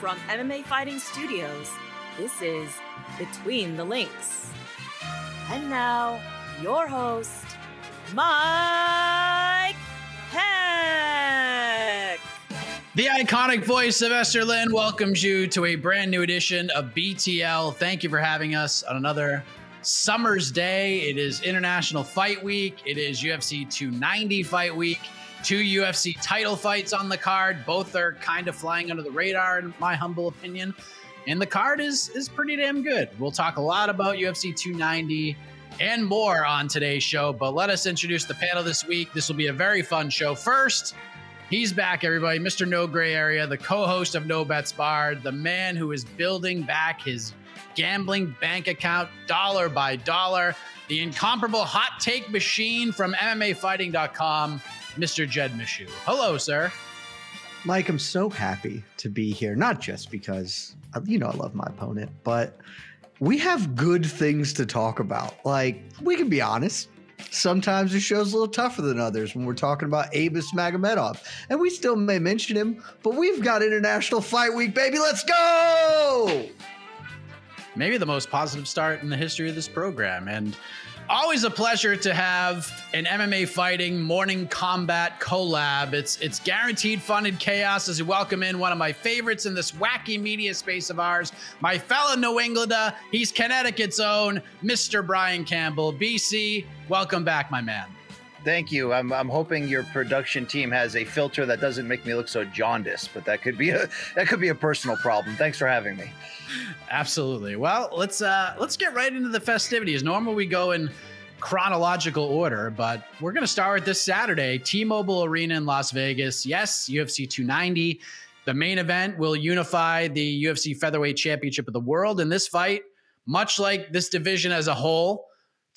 from MMA Fighting Studios, this is Between the Links. And now, your host, Mike Heck. The iconic voice of Esther Lynn welcomes you to a brand new edition of BTL. Thank you for having us on another summer's day. It is International Fight Week. It is UFC 290 Fight Week two UFC title fights on the card. Both are kind of flying under the radar, in my humble opinion. And the card is is pretty damn good. We'll talk a lot about UFC 290 and more on today's show. But let us introduce the panel this week. This will be a very fun show. First, he's back, everybody. Mr. No Gray Area, the co-host of No Bets Barred, the man who is building back his gambling bank account dollar by dollar, the incomparable hot take machine from MMAfighting.com. Mr. Jed Meshew. Hello, sir. Mike, I'm so happy to be here, not just because, uh, you know, I love my opponent, but we have good things to talk about. Like, we can be honest. Sometimes the show's a little tougher than others when we're talking about Abus Magomedov. And we still may mention him, but we've got International Fight Week, baby. Let's go! Maybe the most positive start in the history of this program. And Always a pleasure to have an MMA fighting Morning Kombat collab. It's it's guaranteed fun and chaos as we welcome in one of my favorites in this wacky media space of ours, my fellow New Englander. He's Connecticut's own Mr. Brian Campbell. BC, welcome back, my man. Thank you. I'm, I'm hoping your production team has a filter that doesn't make me look so jaundiced, but that could be a that could be a personal problem. Thanks for having me. Absolutely. Well, let's uh let's get right into the festivities. Normally we go in chronological order, but we're going to start this Saturday, T-Mobile Arena in Las Vegas. Yes, UFC 290. The main event will unify the UFC Featherweight Championship of the World. In this fight, much like this division as a whole,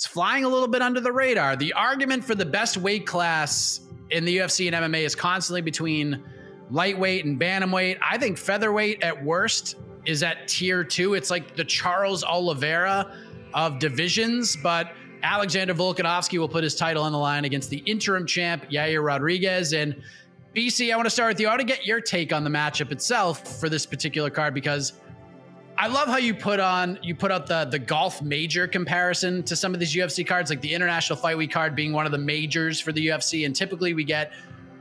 it's flying a little bit under the radar. The argument for the best weight class in the UFC and MMA is constantly between lightweight and bantamweight. I think featherweight at worst is at tier two. It's like the Charles Oliveira of divisions, but Alexander Volkanovski will put his title on the line against the interim champ, Yair Rodriguez. And BC, I want to start with you. I want to get your take on the matchup itself for this particular card because I love how you put on you put out the the golf major comparison to some of these UFC cards, like the International Fight Week card being one of the majors for the UFC. And typically we get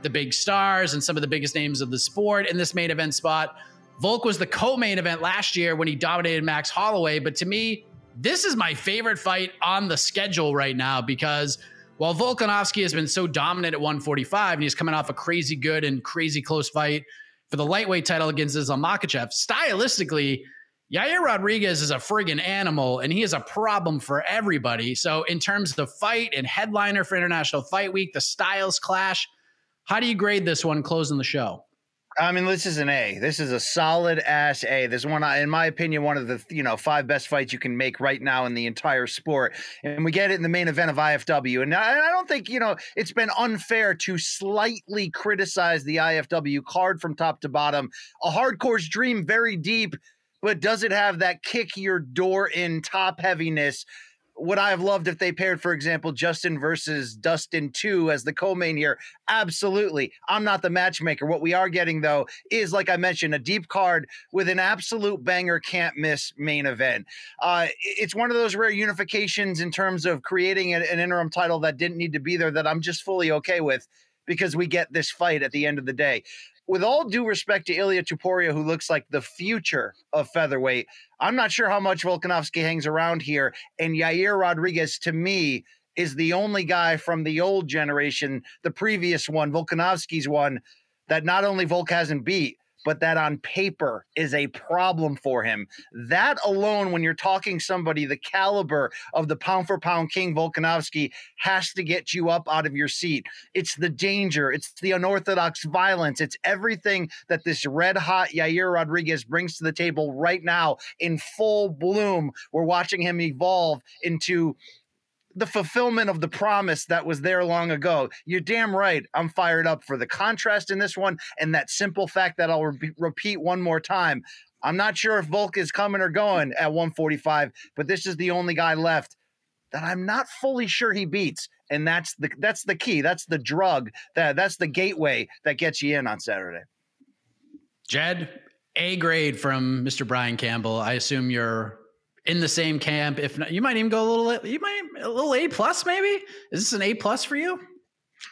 the big stars and some of the biggest names of the sport in this main event spot. Volk was the co-main event last year when he dominated Max Holloway, but to me, this is my favorite fight on the schedule right now because while Volkanovski has been so dominant at 145 and he's coming off a crazy good and crazy close fight for the lightweight title against Islam Makhachev, stylistically, Yair Rodriguez is a friggin' animal and he is a problem for everybody. So, in terms of the fight and headliner for International Fight Week, the styles clash, how do you grade this one closing the show? I mean, this is an A. This is a solid ass A. This one, in my opinion, one of the you know five best fights you can make right now in the entire sport, and we get it in the main event of IFW. And I, I don't think you know it's been unfair to slightly criticize the IFW card from top to bottom. A hardcore's dream, very deep, but does it have that kick your door in top heaviness? would I have loved if they paired, for example, Justin versus Dustin 2 as the co main here? Absolutely. I'm not the matchmaker. What we are getting, though, is, like I mentioned, a deep card with an absolute banger can't miss main event. Uh, it's one of those rare unifications in terms of creating an, an interim title that didn't need to be there that I'm just fully okay with because we get this fight at the end of the day with all due respect to Ilya Topuria, who looks like the future of featherweight, I'm not sure how much Volkanovski hangs around here. And Yair Rodriguez, to me, is the only guy from the old generation, the previous one, Volkanovski's one, that not only Volk hasn't beat, but that on paper is a problem for him. That alone, when you're talking somebody the caliber of the pound for pound king Volkanovski, has to get you up out of your seat. It's the danger, it's the unorthodox violence, it's everything that this red hot Yair Rodriguez brings to the table right now in full bloom. We're watching him evolve into the fulfillment of the promise that was there long ago. You're damn right. I'm fired up for the contrast in this one and that simple fact that I'll re- repeat one more time. I'm not sure if Volk is coming or going at 145, but this is the only guy left that I'm not fully sure he beats. And that's the that's the key. That's the drug. That that's the gateway that gets you in on Saturday. Jed, A grade from Mr. Brian Campbell. I assume you're in the same camp. If not, you might even go a little. You might a little A plus maybe. Is this an A plus for you?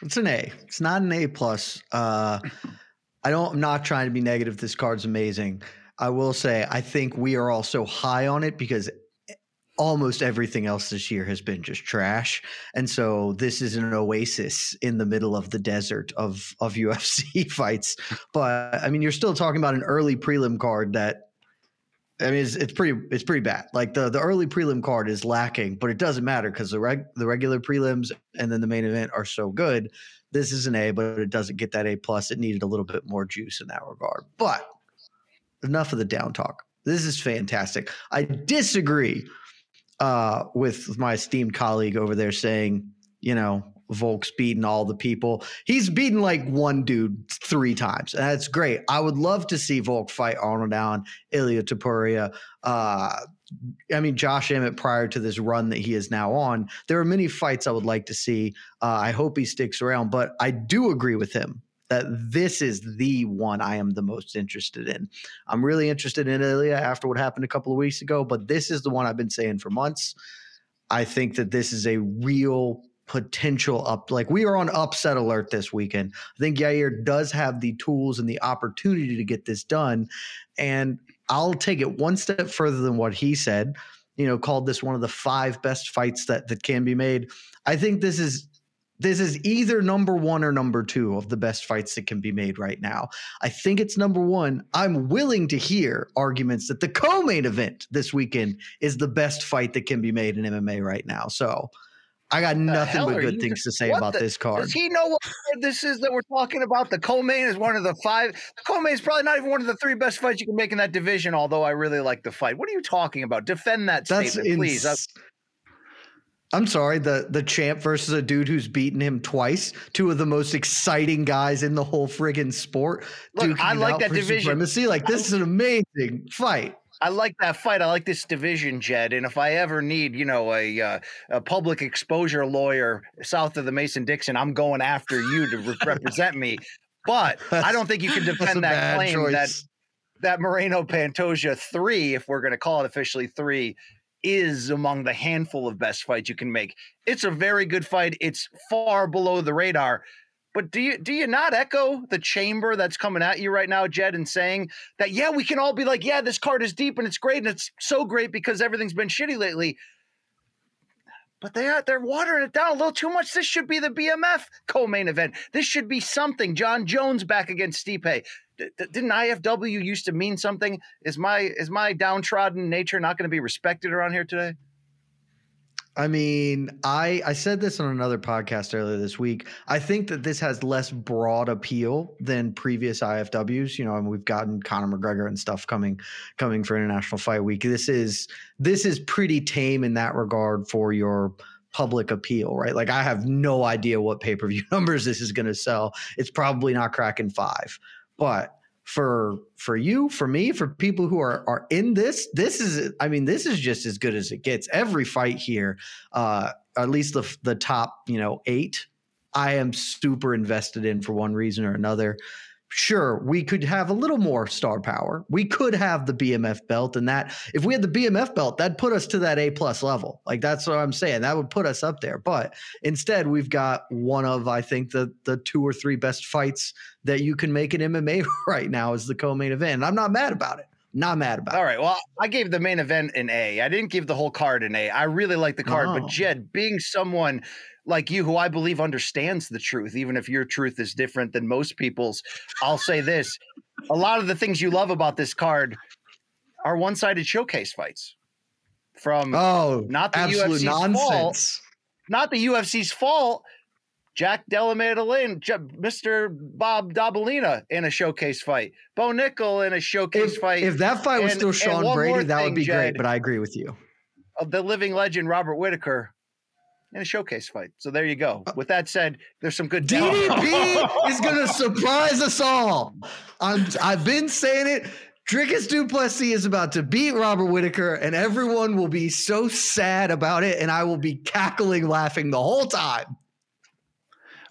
It's an A. It's not an A plus. Uh, I don't. I'm not trying to be negative. This card's amazing. I will say I think we are all so high on it because almost everything else this year has been just trash. And so this is an oasis in the middle of the desert of of UFC fights. But I mean, you're still talking about an early prelim card that I mean, it's, it's pretty it's pretty bad. Like the the early prelim card is lacking, but it doesn't matter because the reg the regular prelims and then the main event are so good. This is an A, but it doesn't get that A plus. It needed a little bit more juice in that regard. But enough of the down talk. This is fantastic. I disagree uh, with my esteemed colleague over there saying, you know, Volk's beaten all the people. He's beaten like one dude three times. And that's great. I would love to see Volk fight Arnold Allen, Ilya Topuria. Uh, I mean, Josh Emmett prior to this run that he is now on. There are many fights I would like to see. Uh, I hope he sticks around, but I do agree with him that this is the one I am the most interested in. I'm really interested in Ilya after what happened a couple of weeks ago, but this is the one I've been saying for months. I think that this is a real potential up. Like we are on upset alert this weekend. I think Yair does have the tools and the opportunity to get this done. And I'll take it one step further than what he said. You know, called this one of the five best fights that that can be made. I think this is this is either number one or number two of the best fights that can be made right now. I think it's number one. I'm willing to hear arguments that the co-main event this weekend is the best fight that can be made in MMA right now. So I got nothing but good things to say about the, this card. Does he know what this is that we're talking about? The co-main is one of the five. The co-main is probably not even one of the three best fights you can make in that division. Although I really like the fight. What are you talking about? Defend that That's statement, uh, ins- please. That's- I'm sorry, the the champ versus a dude who's beaten him twice, two of the most exciting guys in the whole friggin' sport. Look, I like that division. Supremacy. Like this is an amazing fight. I like that fight. I like this division, Jed. And if I ever need, you know, a uh, a public exposure lawyer south of the Mason Dixon, I'm going after you to re- represent me. But I don't think you can defend that claim choice. that that Moreno Pantoja three, if we're going to call it officially three, is among the handful of best fights you can make. It's a very good fight. It's far below the radar. But do you do you not echo the chamber that's coming at you right now, Jed, and saying that yeah, we can all be like, yeah, this card is deep and it's great and it's so great because everything's been shitty lately. But they are they're watering it down a little too much. This should be the BMF co-main event. This should be something. Jon Jones back against Stipe. didn't IFW used to mean something? Is my is my downtrodden nature not going to be respected around here today? I mean, I I said this on another podcast earlier this week. I think that this has less broad appeal than previous IFWs. You know, and we've gotten Conor McGregor and stuff coming coming for International Fight Week. This is this is pretty tame in that regard for your public appeal, right? Like I have no idea what pay-per-view numbers this is going to sell. It's probably not cracking 5. But for for you, for me, for people who are are in this, this is I mean, this is just as good as it gets. Every fight here, uh, at least the the top, you know, 8 I am super invested in for one reason or another sure we could have a little more star power we could have the bmf belt and that if we had the bmf belt that'd put us to that a plus level like that's what i'm saying that would put us up there but instead we've got one of i think the the two or three best fights that you can make in mma right now is the co-main event and i'm not mad about it not mad about All right. Well, I gave the main event an A. I didn't give the whole card an A. I really like the card, Oh. but Jed, being someone like you who I believe understands the truth, even if your truth is different than most people's, I'll say this. A lot of the things you love about this card are one-sided showcase fights. From oh not the absolute UFC's nonsense fault. not the UFC's fault. Jack Della Maddalena, J- Mr. Bob Dabalina in a showcase fight. Bo Nickal in a showcase if, fight. if that fight was And- still Sean one Brady, that would thing, be great. But I agree with you. of the living legend Robert Whitaker in a showcase fight. So there you go. Uh, With that said, there's some good DDP is going to surprise us all. I'm, I've been saying it. Dricus Du Plessis is about to beat Robert Whitaker, and everyone will be so sad about it, and I will be cackling, laughing the whole time.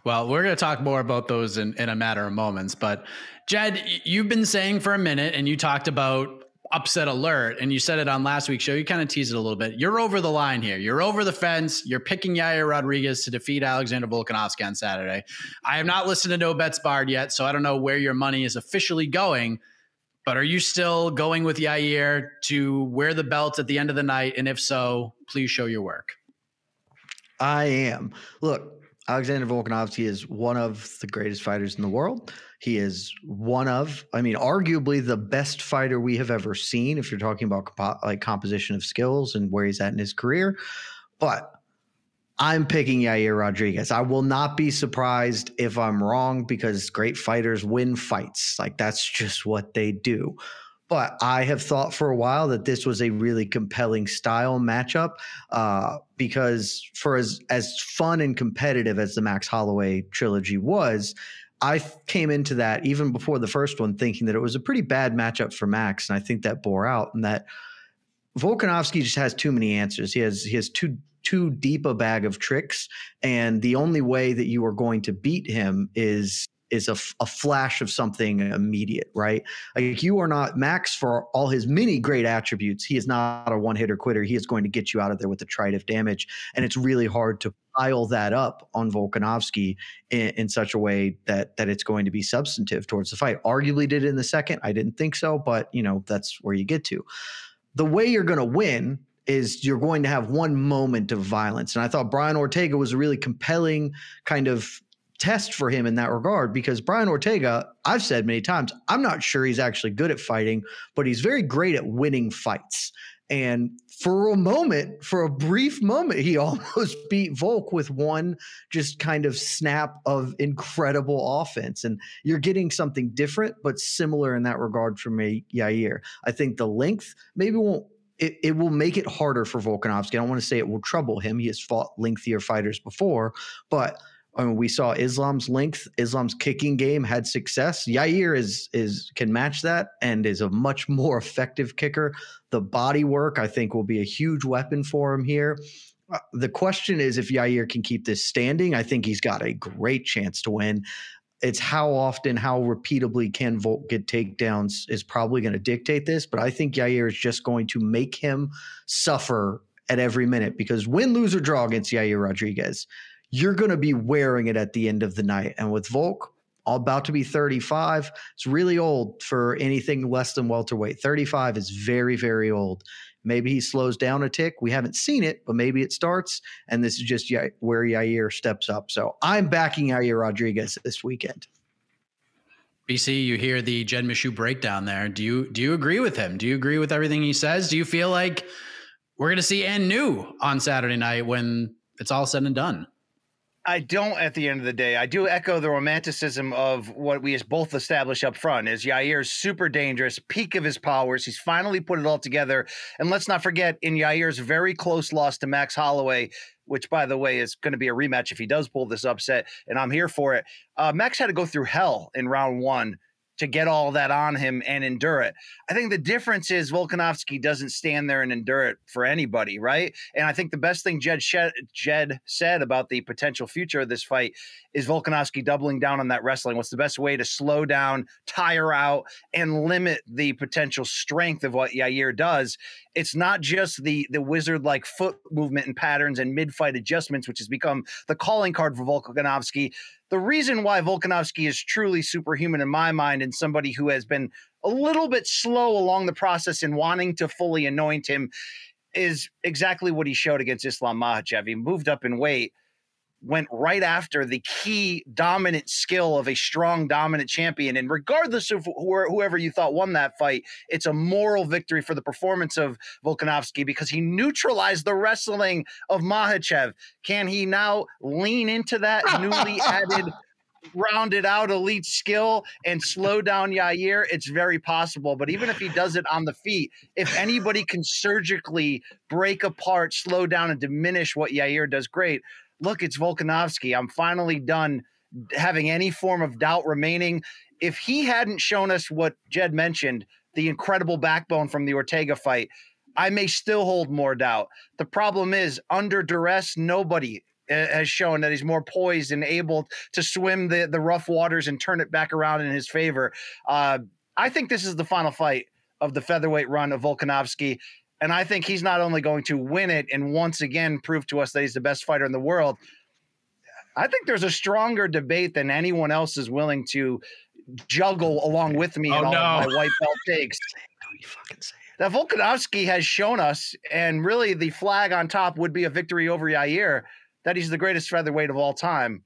Well, we're going to talk more about those in, in a matter of moments. But Jed, you've been saying for a minute, and you talked about upset alert, and you said it on last week's show. You kind of teased it a little bit. You're over the line here. You're over the fence. You're picking Yair Rodriguez to defeat Alexander Volkanovski on Saturday. I have not listened to No Bets Barred yet, so I don't know where your money is officially going. But are you still going with Yair to wear the belt at the end of the night? And if so, please show your work. I am. Look, Alexander Volkanovski is one of the greatest fighters in the world. He is one of, I mean, arguably the best fighter we have ever seen. If you're talking about compo- like composition of skills and where he's at in his career, but I'm picking Yair Rodriguez. I will not be surprised if I'm wrong because great fighters win fights. Like that's just what they do. But I have thought for a while that this was a really compelling style matchup uh, because for as as fun and competitive as the Max Holloway trilogy was, I came into that even before the first one thinking that it was a pretty bad matchup for Max, and I think that bore out and that Volkanovski just has too many answers. He has he has too too deep a bag of tricks, and the only way that you are going to beat him is is a, flash of something immediate, right? Like you are not Max for all his many great attributes. He is not a one hitter quitter. He is going to get you out of there with a trident damage, and it's really hard to pile that up on Volkanovski in, in such a way that that it's going to be substantive towards the fight. Arguably did in the second. I didn't think so, but you know that's where you get to. The way you're going to win is you're going to have one moment of violence, and I thought Brian Ortega was a really compelling kind of test for him in that regard because Brian Ortega, I've said many times, I'm not sure he's actually good at fighting, but he's very great at winning fights. And for a moment, for a brief moment, he almost beat Volk with one just kind of snap of incredible offense. And you're getting something different, but similar in that regard from a Yair. I think the length maybe won't. It, it will make it harder for Volkanovski. I don't want to say it will trouble him. He has fought lengthier fighters before, but I mean, we saw Islam's length, Islam's kicking game had success. Yair is is can match that and is a much more effective kicker. The body work, I think, will be a huge weapon for him here. Uh, The question is if Yair can keep this standing. I think he's got a great chance to win. It's how often, how repeatably can Volk get takedowns is probably going to dictate this. But I think Yair is just going to make him suffer at every minute because win, lose, or draw against Yair Rodriguez, you're going to be wearing it at the end of the night. And with Volk, all about to be 35, it's really old for anything less than welterweight. 35 is very, very old. Maybe he slows down a tick. We haven't seen it, but maybe it starts. And this is just where Yair steps up. So I'm backing Yair Rodriguez this weekend. BC, you hear the Jed Meshew breakdown there. Do you do you agree with him? Do you agree with everything he says? Do you feel like we're going to see and new on Saturday night when it's all said and done? I don't at the end of the day. I do echo the romanticism of what we both established up front is Yair's super dangerous, peak of his powers. He's finally put it all together. And let's not forget in Yair's very close loss to Max Holloway, which by the way is going to be a rematch if he does pull this upset, and I'm here for it. Uh, Max had to go through hell in round one to get all that on him and endure it. I think the difference is Volkanovski doesn't stand there and endure it for anybody, right? And I think the best thing Jed, Jed said about the potential future of this fight is Volkanovski doubling down on that wrestling. What's the best way to slow down, tire out, and limit the potential strength of what Yair does? It's not just the the wizard like foot movement and patterns and mid fight adjustments, which has become the calling card for Volkanovski the reason why Volkanovski is truly superhuman in my mind and somebody who has been a little bit slow along the process in wanting to fully anoint him is exactly what he showed against Islam Makhachev. He moved up in weight went right after the key dominant skill of a strong dominant champion. And regardless of whoever you thought won that fight it's a moral victory for the performance of Volkanovski because he neutralized the wrestling of Makhachev can he now lean into that newly added rounded out elite skill and slow down Yair, it's very possible. But even if he does it on the feet, if anybody can surgically break apart, slow down, and diminish what Yair does great, look, it's Volkanovski. I'm finally done having any form of doubt remaining. If he hadn't shown us what Jed mentioned, the incredible backbone from the Ortega fight, I may still hold more doubt. The problem is, under duress, nobody uh, has shown that he's more poised and able to swim the, the rough waters and turn it back around in his favor. Uh, I think this is the final fight of the featherweight run of Volkanovski. And I think he's not only going to win it and once again prove to us that he's the best fighter in the world. I think there's a stronger debate than anyone else is willing to juggle along with me oh, in all no. of my white belt takes. Don't you fucking say it. That Volkanovski has shown us, and really the flag on top would be a victory over Yair, that he's the greatest featherweight of all time.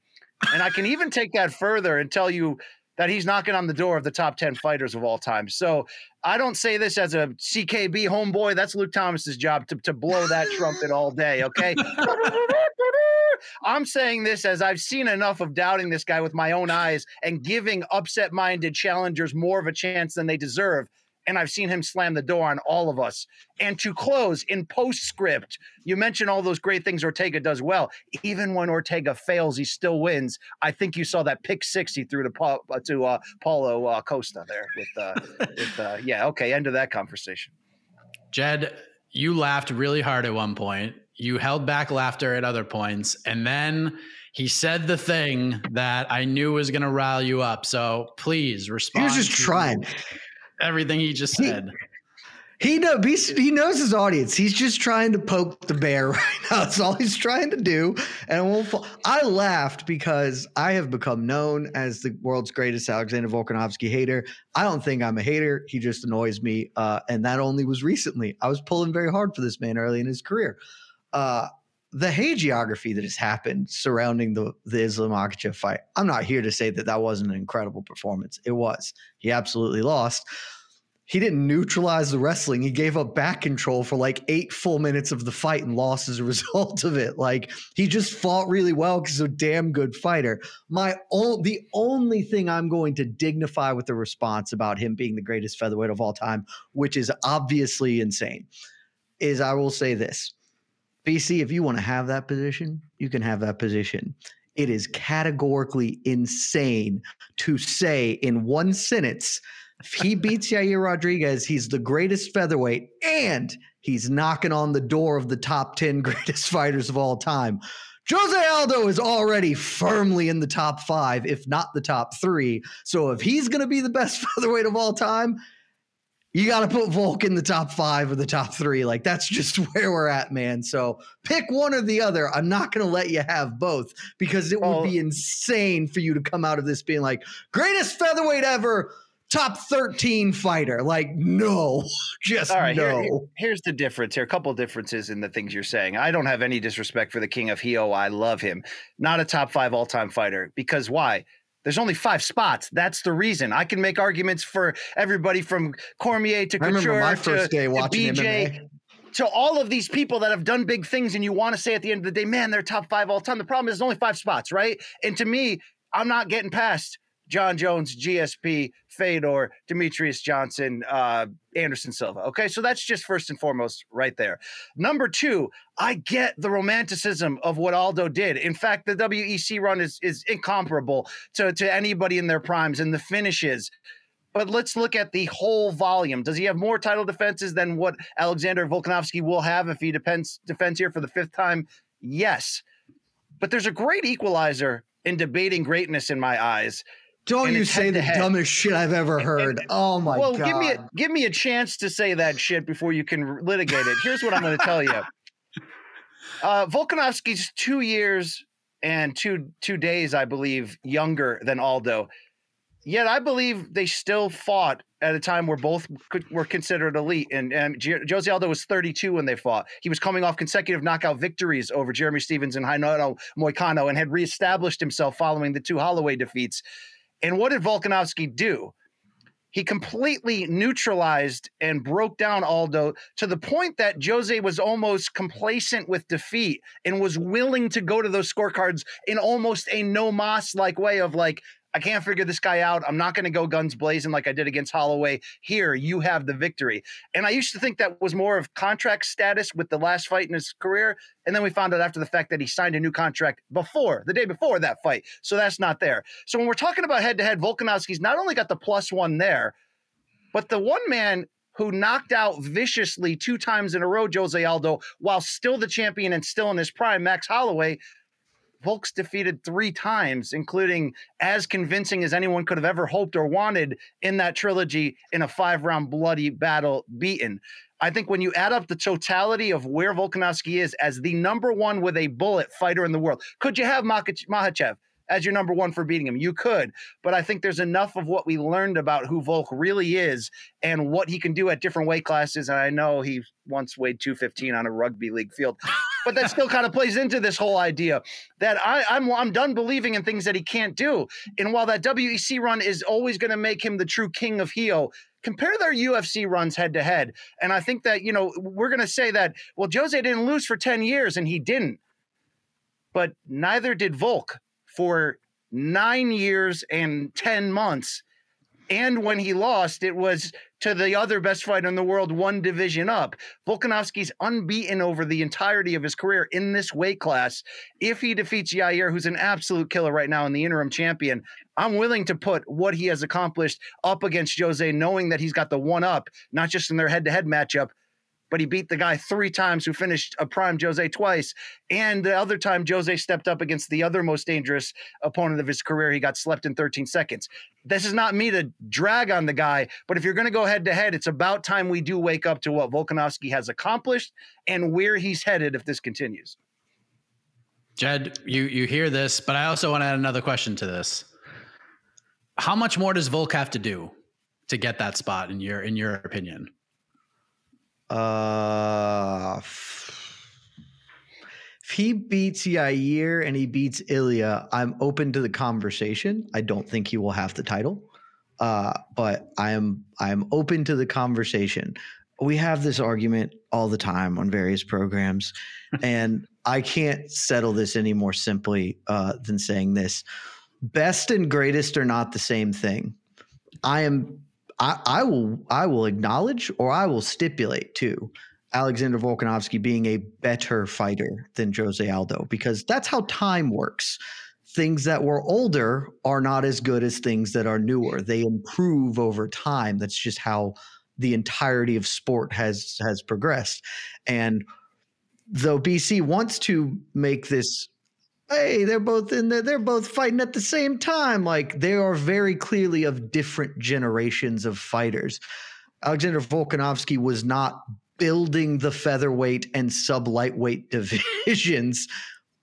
And I can even take that further and tell you that he's knocking on the door of the top 10 fighters of all time. So I don't say this as a CKB homeboy. That's Luke Thomas's job to, to blow that trumpet all day. Okay. I'm saying this as I've seen enough of doubting this guy with my own eyes and giving upset minded challengers more of a chance than they deserve and I've seen him slam the door on all of us. And to close in postscript, you mentioned all those great things Ortega does well. Even when Ortega fails, he still wins. I think you saw that pick six he threw to Paul, uh, to uh, Paulo uh, Costa there with, uh, with uh, yeah, okay, end of that conversation. Jed, you laughed really hard at one point. You held back laughter at other points, and then he said the thing that I knew was going to rile you up. So please respond. He was just trying everything he just said. He, he know he knows his audience. He's just trying to poke the bear right now. That's all he's trying to do. And won't fall. I laughed because I have become known as the world's greatest Alexander Volkanovski hater. I don't think I'm a hater. He just annoys me. Uh, and that only was recently. I was pulling very hard for this man early in his career. Uh, the hagiography that has happened surrounding the the Islam Makhachev fight. I'm not here to say that that wasn't an incredible performance. It was. He absolutely lost. He didn't neutralize the wrestling. He gave up back control for like eight full minutes of the fight and lost as a result of it. Like he just fought really well because he's a damn good fighter. My own, the only thing I'm going to dignify with the response about him being the greatest featherweight of all time, which is obviously insane, is I will say this BC, if you want to have that position, you can have that position. It is categorically insane to say in one sentence, if he beats Yair Rodriguez, he's the greatest featherweight and he's knocking on the door of the top 10 greatest fighters of all time. Jose Aldo is already firmly in the top five, if not the top three. So if he's going to be the best featherweight of all time, you got to put Volk in the top five or the top three. Like that's just where we're at, man. So pick one or the other. I'm not going to let you have both because it would be insane for you to come out of this being like greatest featherweight ever, top 13 fighter. Like no, just All right, no. Here, here's the difference. Here, a couple differences in the things you're saying. I don't have any disrespect for the King of Hio. I love him. Not a top five all time fighter because why? There's only five spots. That's the reason. I can make arguments for everybody from Cormier to Couture my to, first day to BJ MMA. to all of these people that have done big things, and you want to say at the end of the day, man, they're top five all time. The problem is there's only five spots, right? And to me, I'm not getting past Jon Jones, GSP, Fedor, Demetrious Johnson, uh, Anderson Silva. Okay, so that's just first and foremost right there. Number two, I get the romanticism of what Aldo did. In fact, the WEC run is is incomparable to, to anybody in their primes and the finishes. But let's look at the whole volume. Does he have more title defenses than what Alexander Volkanovski will have if he defends defends here for the fifth time? Yes. But there's a great equalizer in debating greatness in my eyes. Don't you say the dumbest shit I've ever heard. oh my well, god. Well, give me a, give me a chance to say that shit before you can litigate it. Here's what I'm going to tell you. Uh, Volkanovski's two years and two two days, I believe, younger than Aldo. Yet I believe they still fought at a time where both could, were considered elite. And, and G- Jose Aldo was 32 when they fought. He was coming off consecutive knockout victories over Jeremy Stephens and Renato Moicano and had reestablished himself following the two Holloway defeats. And what did Volkanovski do? He completely neutralized and broke down Aldo to the point that Jose was almost complacent with defeat and was willing to go to those scorecards in almost a no mas like way of like, I can't figure this guy out. I'm not going to go guns blazing like I did against Holloway. Here, you have the victory. And I used to think that was more of contract status with the last fight in his career. And then we found out after the fact that he signed a new contract before, the day before that fight. So that's not there. So when we're talking about head to head, Volkanovski's not only got the plus one there, but the one man who knocked out viciously two times in a row Jose Aldo while still the champion and still in his prime, Max Holloway. Volk's defeated three times, including as convincing as anyone could have ever hoped or wanted in that trilogy in a five round bloody battle beaten. I think when you add up the totality of where Volkanovski is as the number one with a bullet fighter in the world, could you have Makhachev as your number one for beating him? You could, but I think there's enough of what we learned about who Volk really is and what he can do at different weight classes. And I know he once weighed 215 on a rugby league field. But that still kind of plays into this whole idea that I, I'm I'm done believing in things that he can't do. And while that WEC run is always going to make him the true king of heel, compare their UFC runs head to head. And I think that, you know, we're going to say that, well, Jose didn't lose for 10 years and he didn't. But neither did Volk for nine years and 10 months. And when he lost, it was to the other best fighter in the world, one division up. Volkanovski's unbeaten over the entirety of his career in this weight class. If he defeats Yair, who's an absolute killer right now and the interim champion, I'm willing to put what he has accomplished up against Jose, knowing that he's got the one up, not just in their head to head matchup, but he beat the guy three times who finished a prime Jose twice. And the other time Jose stepped up against the other most dangerous opponent of his career, he got slept in 13 seconds. This is not me to drag on the guy, but if you're going to go head to head, it's about time we do wake up to what Volkanovski has accomplished and where he's headed if this continues. Jed, you you hear this, but I also want to add another question to this. How much more does Volk have to do to get that spot in your in your opinion? Uh, if he beats Yair and he beats Ilya, I'm open to the conversation. I don't think he will have the title, uh, but I am I am open to the conversation. We have this argument all the time on various programs, and I can't settle this any more simply uh, than saying this: best and greatest are not the same thing. I am I, I will I will acknowledge or I will stipulate too Alexander Volkanovski being a better fighter than Jose Aldo because that's how time works. Things that were older are not as good as things that are newer. They improve over time. That's just how the entirety of sport has has progressed. And though BC wants to make this hey, they're both in there, they're both fighting at the same time. Like they are very clearly of different generations of fighters. Alexander Volkanovski was not building the featherweight and sub lightweight divisions.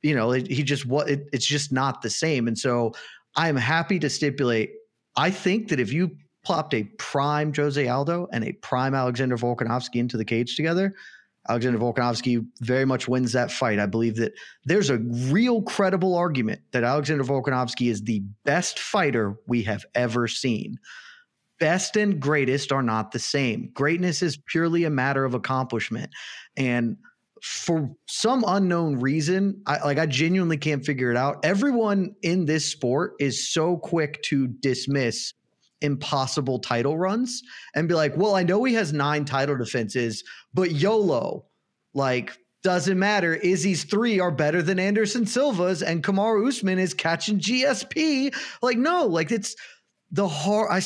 You know, it, he just what it, it's just not the same. And so I'm happy to stipulate. I think that if you plopped a prime Jose Aldo and a prime Alexander Volkanovski into the cage together, Alexander Volkanovski very much wins that fight. I believe that there's a real credible argument that Alexander Volkanovski is the best fighter we have ever seen. Best and greatest are not the same. Greatness is purely a matter of accomplishment. And for some unknown reason, I like I genuinely can't figure it out. Everyone in this sport is so quick to dismiss impossible title runs and be like, well, I know he has nine title defenses, but YOLO, like, doesn't matter. Izzy's three are better than Anderson Silva's, and Kamaru Usman is catching GSP. Like, no, like it's the hard. I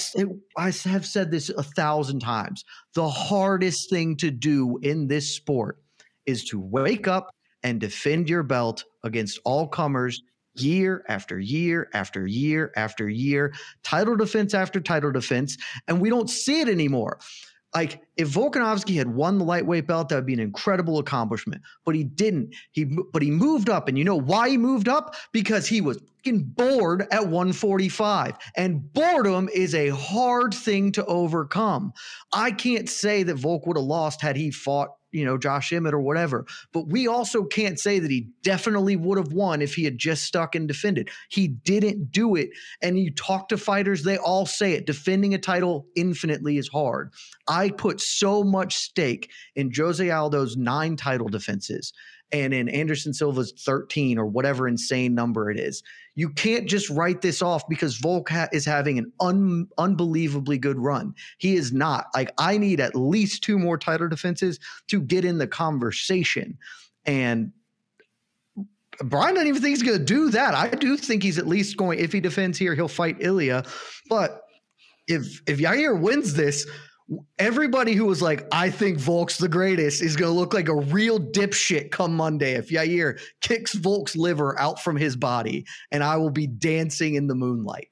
I have said this a thousand times. The hardest thing to do in this sport is to wake up and defend your belt against all comers year after year after year after year, title defense after title defense, and we don't see it anymore. Like if Volkanovski had won the lightweight belt, that would be an incredible accomplishment. But he didn't. He but he moved up, and you know why he moved up? Because he was fucking bored at 145, and boredom is a hard thing to overcome. I can't say that Volk would have lost had he fought you know, Josh Emmett or whatever. But we also can't say that he definitely would have won if he had just stuck and defended. He didn't do it. And you talk to fighters, they all say it. Defending a title infinitely is hard. I put so much stake in Jose Aldo's nine title defenses and in Anderson Silva's 13 or whatever insane number it is. You can't just write this off because Volk ha- is having an un- unbelievably good run. He is not. Like, I need at least two more title defenses to get in the conversation. And Brian doesn't even think he's going to do that. I do think he's at least going, if he defends here, he'll fight Ilya. But if if Yair wins this, everybody who was like, I think Volk's the greatest is going to look like a real dipshit come Monday if Yair kicks Volk's liver out from his body and I will be dancing in the moonlight.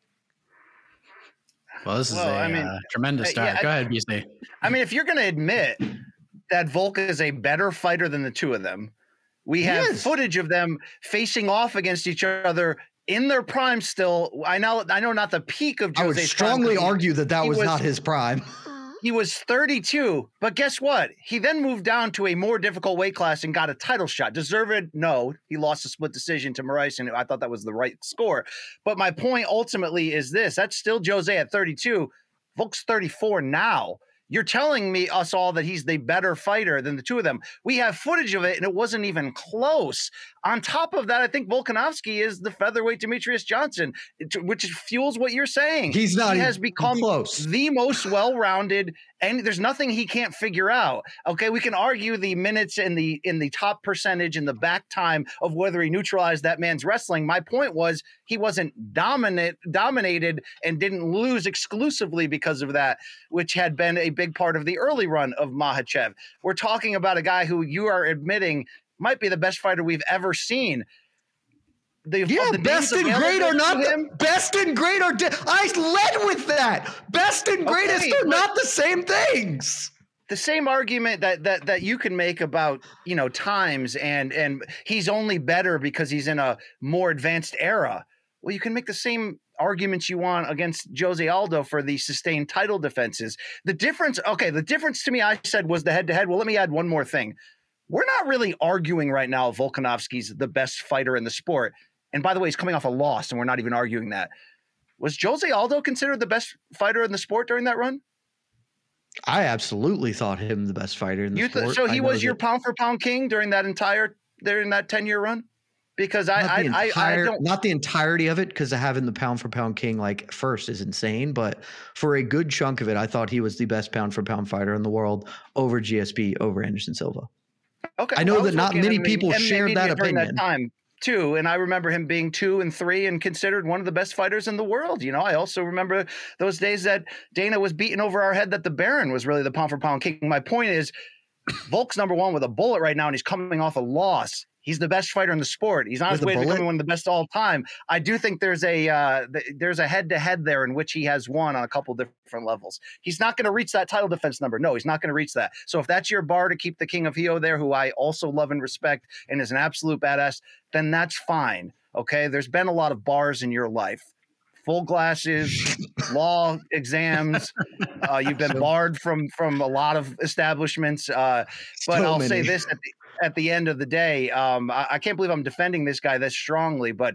Well, this is well, a I mean, uh, tremendous start. Yeah, Go ahead, BC. I mean, if you're going to admit that Volk is a better fighter than the two of them, we have yes. footage of them facing off against each other in their prime still. I know I know not the peak of Jose I would strongly argue that that was, was, not his prime. He was 32, but guess what? He then moved down to a more difficult weight class and got a title shot. Deserved? No. He lost a split decision to Moraes, and I thought that was the right score. But my point ultimately is this: that's still Jose at 32. Volk's 34 now. You're telling me us all that he's the better fighter than the two of them. We have footage of it, and it wasn't even close. On top of that, I think Volkanovski is the featherweight Demetrious Johnson, which fuels what you're saying. He's not. He has become close. the most well-rounded and there's nothing he can't figure out. Okay, we can argue the minutes in the in the top percentage in the back time of whether he neutralized that man's wrestling. My point was he wasn't dominant dominated and didn't lose exclusively because of that, which had been a big part of the early run of Makhachev. We're talking about a guy who you are admitting might be the best fighter we've ever seen the, yeah, the best and great are not the, best and great are. Di- I led with that. Best and greatest okay, are not the same things. The same argument that that that you can make about you know times and and he's only better because he's in a more advanced era. Well, you can make the same arguments you want against Jose Aldo for the sustained title defenses. The difference, okay, the difference to me, I said was the head to head. Well, let me add one more thing. We're not really arguing right now Volkanovski's the best fighter in the sport and by the way, he's coming off a loss, and we're not even arguing that. Was Jose Aldo considered the best fighter in the sport during that run? I absolutely thought him the best fighter in the you th- sport. So he was your pound for pound king during that entire during that ten year run. Because I I, entire, I, I don't not the entirety of it because having the pound for pound king like first is insane, but for a good chunk of it, I thought he was the best pound for pound fighter in the world over GSP over Anderson Silva. Okay, I know well, that not many people shared that opinion. That time too. And I remember him being two and three and considered one of the best fighters in the world. You know, I also remember those days that Dana was beating over our head that the Baron was really the pound for pound king. My point is, Volk's number one with a bullet right now, and he's coming off a loss. He's the best fighter in the sport. He's on his way to becoming one of the best all time. I do think there's a uh, th- there's a head to head there in which he has won on a couple different levels. He's not going to reach that title defense number. No, he's not going to reach that. So if that's your bar to keep the King of Hio there, who I also love and respect and is an absolute badass, then that's fine. Okay, there's been a lot of bars in your life. full glasses, law exams. Uh, you've been barred from from a lot of establishments. Uh, but So I'll say this at the, at the end of the day, um, I, I can't believe I'm defending this guy this strongly. But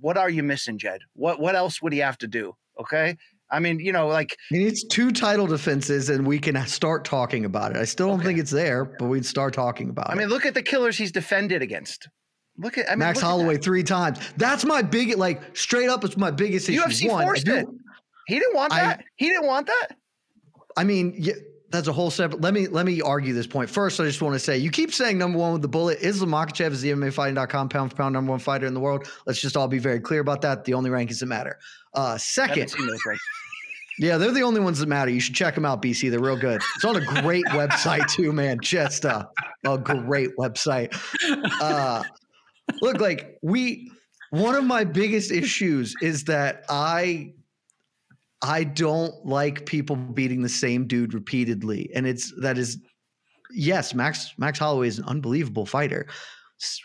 what are you missing, Jed? What what else would he have to do? Okay, I mean, you know, like He needs two title defenses, and we can start talking about it. I still don't Okay. think it's there, but we'd start talking about I it. I mean, look at the killers he's defended against. Look at I mean, Max Holloway three times. That's my big, like straight up, it's my biggest issue. UFC One, I forced it. He didn't want I- that. he didn't want that. I mean, yeah, that's a whole separate. Let me let me argue this point first. I just want to say you keep saying number one with the bullet. Islam Makhachev is the MMAfighting.com pound for pound number one fighter in the world. Let's just all be very clear about that. The only rankings that matter. Uh, second, seen those rankings. yeah, they're the only ones that matter. You should check them out, BC. They're real good. It's on a great website too, man. Just uh, a great website. Uh, look, like we. One of my biggest issues is that I I don't like people beating the same dude repeatedly. And it's that is yes, Max Max Holloway is an unbelievable fighter.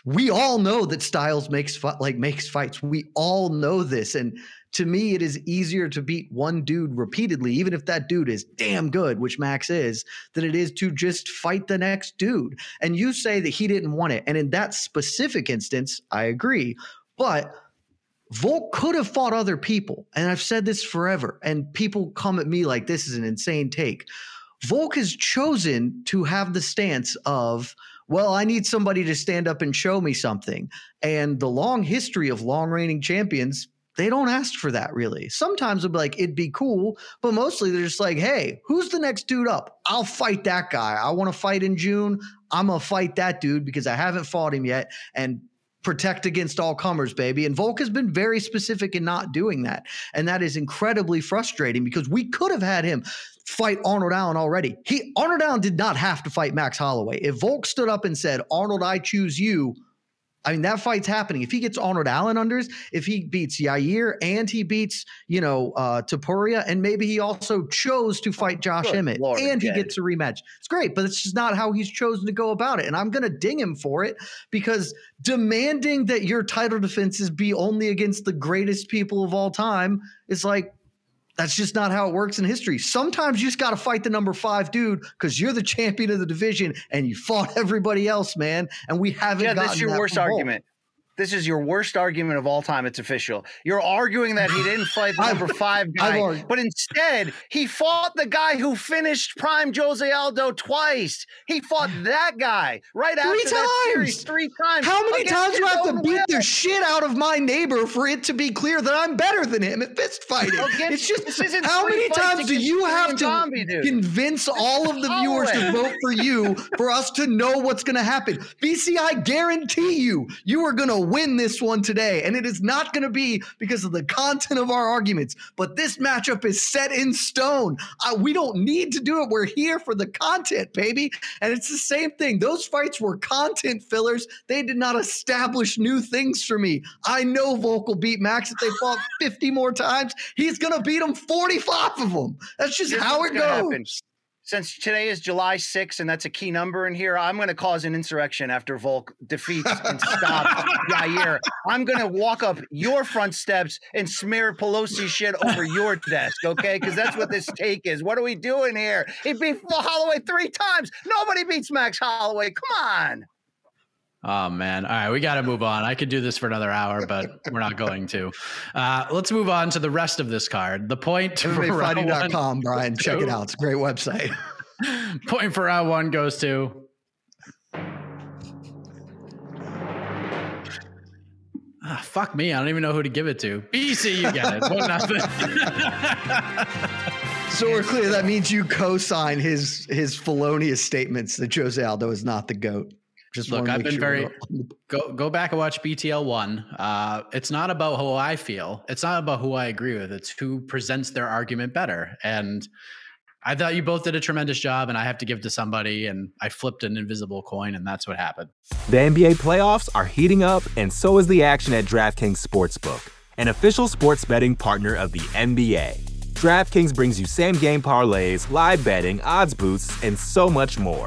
We all know that Styles makes like makes fights. We all know this and to me it is easier to beat one dude repeatedly even if that dude is damn good, which Max is, than it is to just fight the next dude. And you say that he didn't want it. And in that specific instance, I agree. But Volk could have fought other people. And I've said this forever. And people come at me like this is an insane take. Volk has chosen to have the stance of, well, I need somebody to stand up and show me something. And the long history of long reigning champions, they don't ask for that really. Sometimes they'll be like, it'd be cool, but mostly they're just like, hey, who's the next dude up? I'll fight that guy. I want to fight in June. I'm going to fight that dude because I haven't fought him yet. And protect against all comers, baby. And Volk has been very specific in not doing that. And that is incredibly frustrating because we could have had him fight Arnold Allen already. He Arnold Allen did not have to fight Max Holloway. If Volk stood up and said, Arnold, I choose you. I mean, that fight's happening. If he gets Arnold Allen unders, if he beats Yair and he beats, you know, uh, Topuria, and maybe he also chose to fight Josh Good Emmett Lord, and he gets a rematch. It's great, but it's just not how he's chosen to go about it. And I'm going to ding him for it because demanding that your title defenses be only against the greatest people of all time is like, that's just not how it works in history. Sometimes you just got to fight the number five dude because you're the champion of the division and you fought everybody else, man. And we haven't Yeah, is your worst argument. This is your worst argument of all time. It's official. You're arguing that he didn't fight the number five guy, but instead he fought the guy who finished Prime Jose Aldo twice. He fought that guy right Three after that series times! three times. How many times do I have to beat the shit out of my neighbor for it to be clear that I'm better than him at fist fighting? Against- it's just how many times do you have to zombie, convince all of the viewers to vote for you for us to know what's going to happen? BC, I guarantee you, you are going to win this one today, and it is not going to be because of the content of our arguments. But this matchup is set in stone. I, we don't need to do it. We're here for the content, baby. And it's the same thing. Those fights were content fillers. They did not establish new things for me. I know Volk will beat Max if they fought 50 more times. He's going to beat him 45 of them. That's just Here's how it goes. Since today is July 6th, and that's a key number in here, I'm going to cause an insurrection after Volk defeats and stops Yair. I'm going to walk up your front steps and smear Pelosi shit over your desk, okay? Because that's what this take is. What are we doing here? He beat Holloway three times. Nobody beats Max Holloway. Come on. Oh man! All right, we got to move on. I could do this for another hour, but we're not going to. Uh, let's move on to the rest of this card. The point for round one, MMAfighting.com, Brian. Check it out. It's a great website. point for round one goes to. Ah, fuck me! I don't even know who to give it to. BC, you get it. One nothing. So we're clear. That means you co-sign his his felonious statements that Jose Aldo is not the goat. Just Look, I've been sure very- we're on the- go go back and watch BTL one. Uh, it's not about who I feel. It's not about who I agree with. It's who presents their argument better. And I thought you both did a tremendous job, and I have to give to somebody. And I flipped an invisible coin, and that's what happened. The NBA playoffs are heating up, and so is the action at DraftKings Sportsbook, an official sports betting partner of the NBA. DraftKings brings you same game parlays, live betting, odds boosts, and so much more.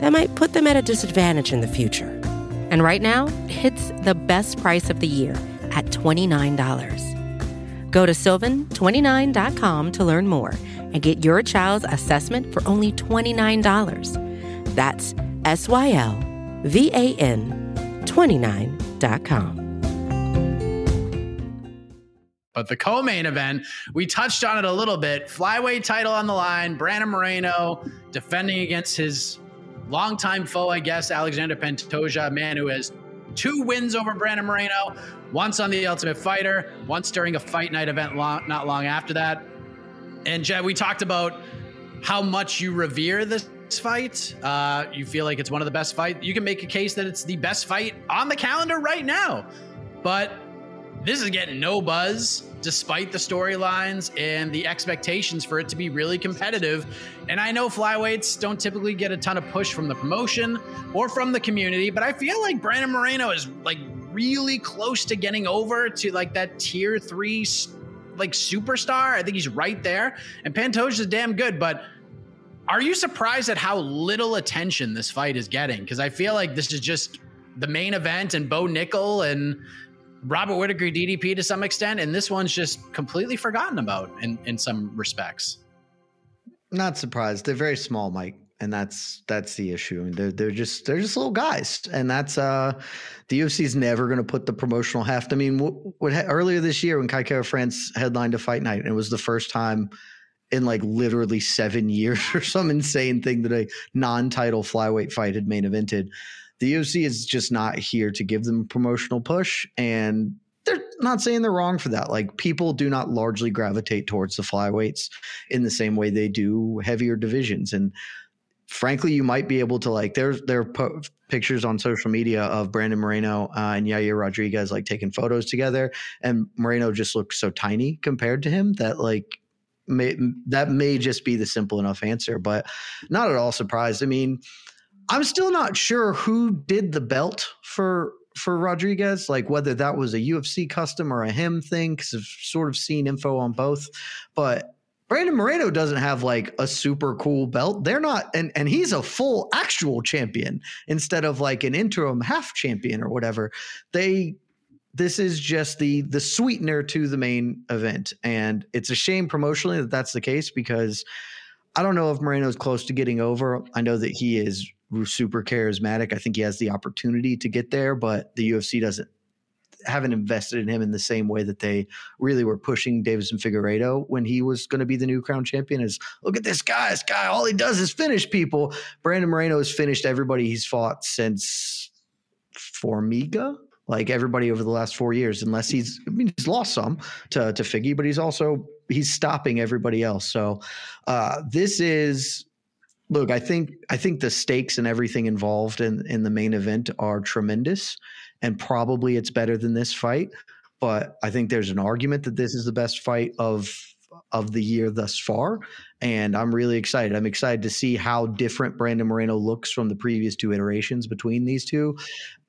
that might put them at a disadvantage in the future. And right now, it's the best price of the year at $29. Go to sylvan29.com to learn more and get your child's assessment for only $29. That's S Y L V A N 29.com. But the co-main event, we touched on it a little bit. Flyweight title on the line. Brandon Moreno defending against his longtime foe, I guess, Alexander Pantoja, a man who has two wins over Brandon Moreno, once on the Ultimate Fighter, once during a fight night event long, not long after that. And Jed, we talked about how much you revere this fight. Uh, you feel like it's one of the best fights. You can make a case that it's the best fight on the calendar right now. But this is getting no buzz despite the storylines and the expectations for it to be really competitive. And I know flyweights don't typically get a ton of push from the promotion or from the community, but I feel like Brandon Moreno is like really close to getting over to like that tier three like superstar. I think he's right there. And Pantoja is damn good, but are you surprised at how little attention this fight is getting? Because I feel like this is just the main event and Bo Nickal and Robert Whitaker DDP to some extent, and this one's just completely forgotten about in in some respects. Not surprised. They're very small, Mike, and that's that's the issue. And they're they're just they're just little guys, and that's uh, the is never going to put the promotional heft. I mean, what, what earlier this year when Kai Kara-France headlined a fight night, and it was the first time in like literally seven years or some insane thing that a non-title flyweight fight had main evented the UFC is just not here to give them a promotional push. And they're not saying they're wrong for that. Like people do not largely gravitate towards the flyweights in the same way they do heavier divisions. And frankly, you might be able to like there's there are po- pictures on social media of Brandon Moreno uh, and Yair Rodriguez like taking photos together, and Moreno just looks so tiny compared to him that like may, that may just be the simple enough answer, but not at all surprised. I mean I'm still not sure who did the belt for for Rodriguez, like whether that was a UFC custom or a him thing, because I've sort of seen info on both. But Brandon Moreno doesn't have like a super cool belt. They're not, and and he's a full actual champion instead of like an interim half champion or whatever. They this is just the the sweetener to the main event, and it's a shame promotionally that that's the case because I don't know if Moreno's close to getting over. I know that he is super charismatic. I think he has the opportunity to get there, but the UFC doesn't haven't invested in him in the same way that they really were pushing Deiveson Figueiredo when he was going to be the new crown champion. Is look at this guy, this guy, all he does is finish people. Brandon Moreno has finished everybody he's fought since Formiga. Like everybody over the last four years, unless he's, I mean, he's lost some to to Figgy, but he's also he's stopping everybody else. So uh, this is look, I think I think the stakes and everything involved in in the main event are tremendous, and probably it's better than this fight. But I think there's an argument that this is the best fight of of the year thus far, and I'm really excited. I'm excited to see how different Brandon Moreno looks from the previous two iterations between these two.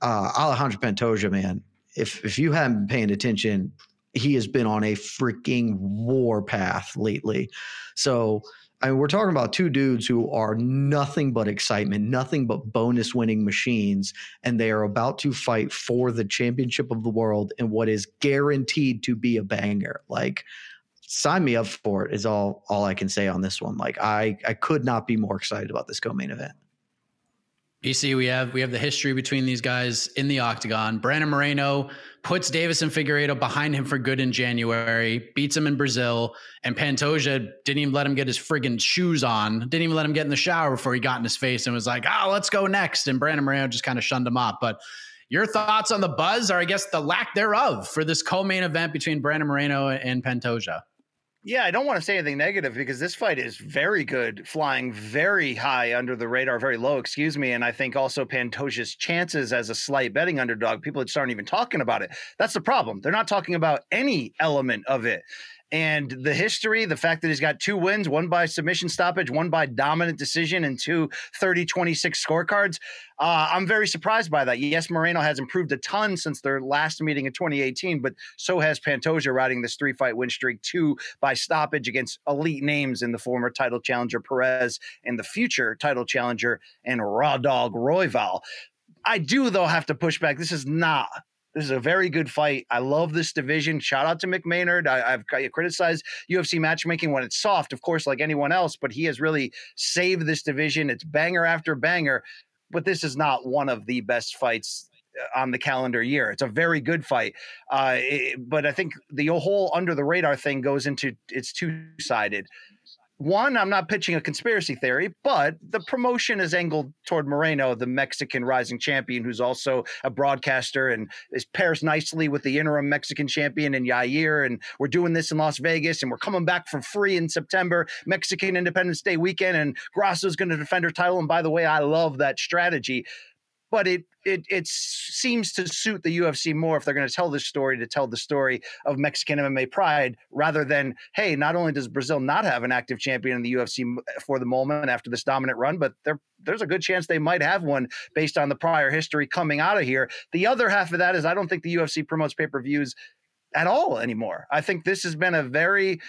Uh, Alejandro Pantoja, man, if if you haven't been paying attention, he has been on a freaking war path lately. So I mean, we're talking about two dudes who are nothing but excitement, nothing but bonus winning machines, and they are about to fight for the championship of the world in what is guaranteed to be a banger. Like, sign me up for it is all all I can say on this one. Like, I I could not be more excited about this co-main event. BC, we have we have the history between these guys in the octagon. Brandon Moreno puts Deiveson Figueiredo behind him for good in January, beats him in Brazil, and Pantoja didn't even let him get his friggin' shoes on, didn't even let him get in the shower before he got in his face and was like, "Oh, let's go next." And Brandon Moreno just kind of shunned him off. But your thoughts on the buzz, or I guess the lack thereof, for this co-main event between Brandon Moreno and Pantoja? Yeah, I don't want to say anything negative because this fight is very good, flying very high under the radar, very low, excuse me. And I think also Pantoja's chances as a slight betting underdog, people just aren't even talking about it. That's the problem. They're not talking about any element of it and the history, the fact that he's got two wins, one by submission stoppage, one by dominant decision, and two 30 26 scorecards. Uh, I'm very surprised by that. Yes, Moreno has improved a ton since their last meeting in 2018, but so has Pantoja riding this three fight win streak, two by stoppage against elite names in the former title challenger Perez and the future title challenger and Raw Dog Royval. I do, though, have to push back. This is not this is a very good fight. I love this division. Shout out to Mick Maynard. I, have criticized UFC matchmaking when it's soft, of course, like anyone else, but he has really saved this division. It's banger after banger, but this is not one of the best fights uh, on the calendar year. It's a very good fight, uh, it, but I think the whole under the radar thing goes into it's two sided one, I'm not pitching a conspiracy theory, but the promotion is angled toward Moreno, the Mexican rising champion, who's also a broadcaster and is pairs nicely with the interim Mexican champion in Yair. And we're doing this in Las Vegas, and we're coming back for free in September, Mexican Independence Day weekend, and Grasso's going to defend her title. And by the way, I love that strategy but it it it seems to suit the UFC more if they're going to tell this story to tell the story of Mexican MMA pride rather than hey, not only does Brazil not have an active champion in the UFC for the moment after this dominant run, but there there's a good chance they might have one based on the prior history coming out of here. The other half of that is I don't think the UFC promotes pay-per-views at all anymore. I think this has been a very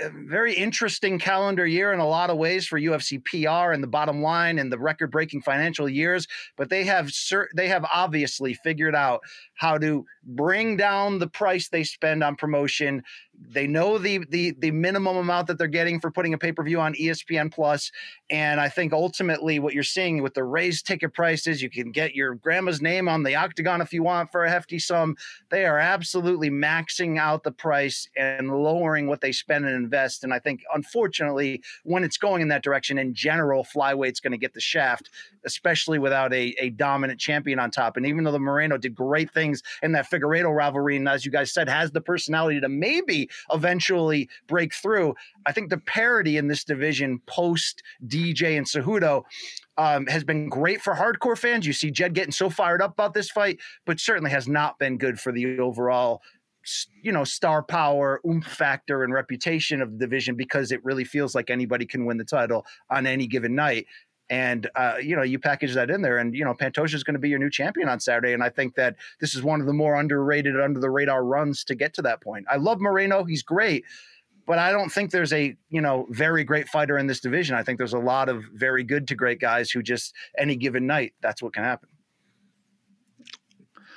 a very interesting calendar year in a lot of ways for UFC PR and the bottom line and the record-breaking financial years. But they have cert- they have obviously figured out how to bring down the price they spend on promotion. They know the the the minimum amount that they're getting for putting a pay-per-view on ESPN Plus, and I think ultimately what you're seeing with the raised ticket prices, you can get your grandma's name on the octagon if you want for a hefty sum. They are absolutely maxing out the price and lowering what they spend and invest. And I think unfortunately, when it's going in that direction, in general, flyweight's going to get the shaft, especially without a, a dominant champion on top. And even though the Moreno did great things in that Figueiredo rivalry, and as you guys said, has the personality to maybe eventually break through. I think the parity in this division post DJ and Cejudo um, has been great for hardcore fans. You see Jed getting so fired up about this fight, but certainly has not been good for the overall you know star power oomph factor and reputation of the division because it really feels like anybody can win the title on any given night and uh, you know, you package that in there, and you know, Pantoja is going to be your new champion on Saturday. And I think that this is one of the more underrated, under the radar runs to get to that point. I love Moreno; he's great, but I don't think there's a you know very great fighter in this division. I think there's a lot of very good to great guys who just any given night, that's what can happen.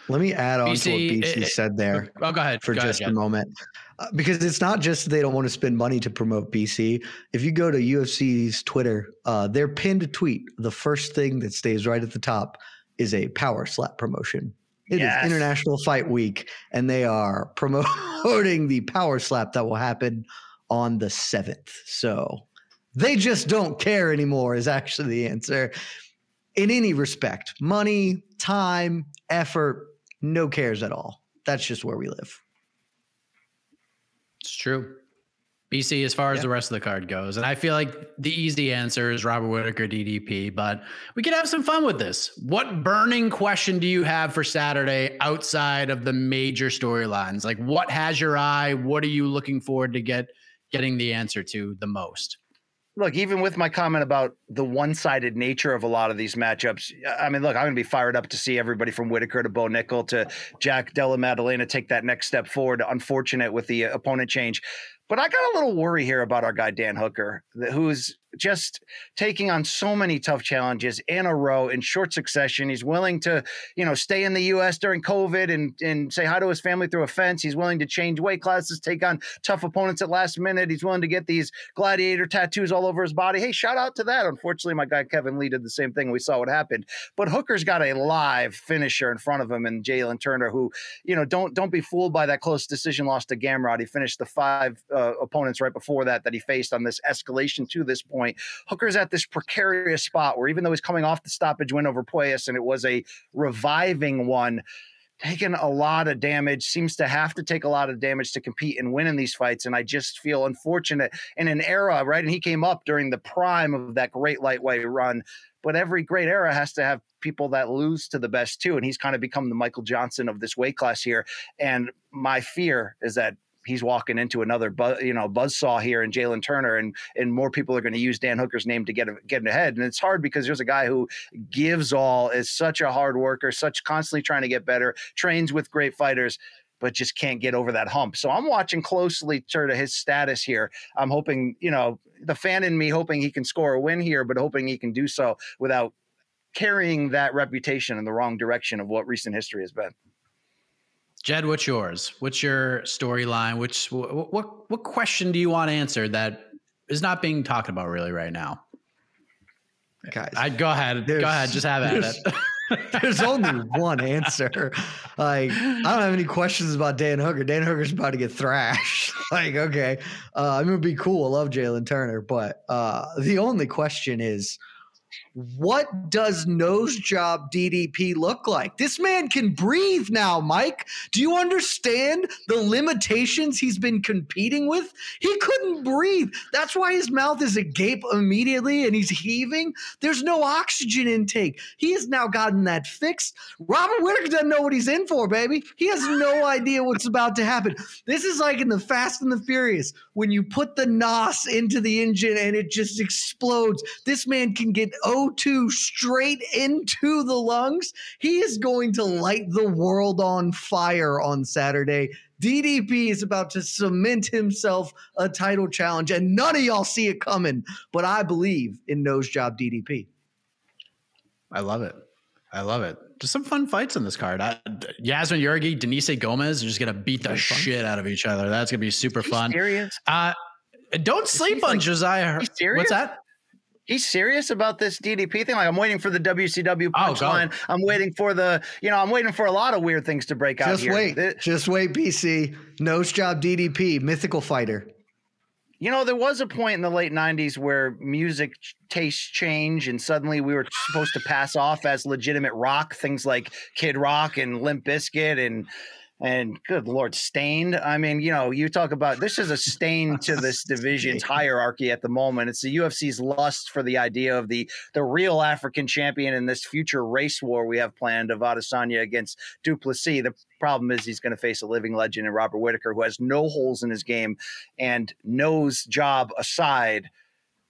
Let me add on BC, to what BC it, said there. Oh, go ahead for go just ahead, a moment. Uh, because it's not just they don't want to spend money to promote BC. If you go to UFC's Twitter, uh, their pinned tweet, the first thing that stays right at the top is a power slap promotion. It yes. is International Fight Week, and they are promoting the power slap that will happen on the 7th. So they just don't care anymore, is actually the answer. In any respect, money, time, effort, no cares at all. That's just where we live. It's true. BC, as far as the rest of the card goes. And I feel like the easy answer is Robert Whitaker DDP, but we could have some fun with this. What burning question do you have for Saturday outside of the major storylines? Like what has your eye? What are you looking forward to get getting the answer to the most? Look, even with my comment about the one-sided nature of a lot of these matchups, I mean, look, I'm going to be fired up to see everybody from Whitaker to Bo Nickal to Jack Della Maddalena take that next step forward. Unfortunate with the uh, opponent change. But I got a little worry here about our guy Dan Hooker, who's just taking on so many tough challenges in a row in short succession. He's willing to, you know, stay in the U.S. during COVID and and say hi to his family through a fence. He's willing to change weight classes, take on tough opponents at last minute. He's willing to get these gladiator tattoos all over his body. Hey, shout out to that. Unfortunately, my guy Kevin Lee did the same thing. We saw what happened. But Hooker's got a live finisher in front of him, and Jalen Turner, who, you know, don't don't be fooled by that close decision loss to Gamrot. He finished the five uh, opponents right before that that he faced on this escalation to this point point. Hooker's at this precarious spot where even though he's coming off the stoppage win over Puelles and it was a reviving one, taking a lot of damage, seems to have to take a lot of damage to compete and win in these fights. And I just feel unfortunate in an era, right? And he came up during the prime of that great lightweight run. But every great era has to have people that lose to the best too. And he's kind of become the Michael Johnson of this weight class here. And my fear is that he's walking into another buzz, you know buzz saw here in Jalen Turner, and and more people are going to use Dan Hooker's name to get get ahead. And it's hard because there's a guy who gives all, is such a hard worker, such constantly trying to get better, trains with great fighters. But just can't get over that hump. So I'm watching closely sort of his status here. I'm hoping, you know, the fan in me hoping he can score a win here, but hoping he can do so without carrying that reputation in the wrong direction of what recent history has been. Jed, what's yours? What's your storyline? Which what, what what question do you want answered that is not being talked about really right now? Guys, I go ahead. Go ahead. Just have at it. There's only one answer. Like, I don't have any questions about Dan Hooker. Dan Hooker's about to get thrashed. like, okay, uh, I'm gonna be cool. I love Jalen Turner, but uh, the only question is, what does nose job DDP look like? This man can breathe now, Mike. Do you understand the limitations he's been competing with? He couldn't breathe. That's why his mouth is agape immediately and he's heaving. There's no oxygen intake. He has now gotten that fixed. Robert Whitaker doesn't know what he's in for, baby. He has no idea what's about to happen. This is like in the Fast and the Furious when you put the NOS into the engine and it just explodes. This man can get O2 straight into the lungs. He is going to light the world on fire on Saturday. DDP is about to cement himself a title challenge, and none of y'all see it coming. But I believe in nose job DDP. I love it. I love it. Just some fun fights on this card. I, Yazmin Jauregui, Denise Gomez are just gonna beat the shit out of each other. That's gonna be super fun. Serious? Uh, don't sleep on like, Josiah. What's that? he's serious about this DDP thing. Like I'm waiting for the WCW oh, punchline. Oh, I'm waiting for the, you know, I'm waiting for a lot of weird things to break out. Just here. wait, just wait. BC nose job DDP mythical fighter. You know, there was a point in the late '90s where music tastes change, and suddenly we were supposed to pass off as legitimate rock. Things like Kid Rock and Limp Bizkit and and good lord Staind? I mean you know you talk about this is a stain to this division's hierarchy at the moment. It's the ufc's lust for the idea of the the real african champion in this future race war we have planned of adesanya against du plessis the problem is he's going to face a living legend in robert whitaker who has no holes in his game and nose job aside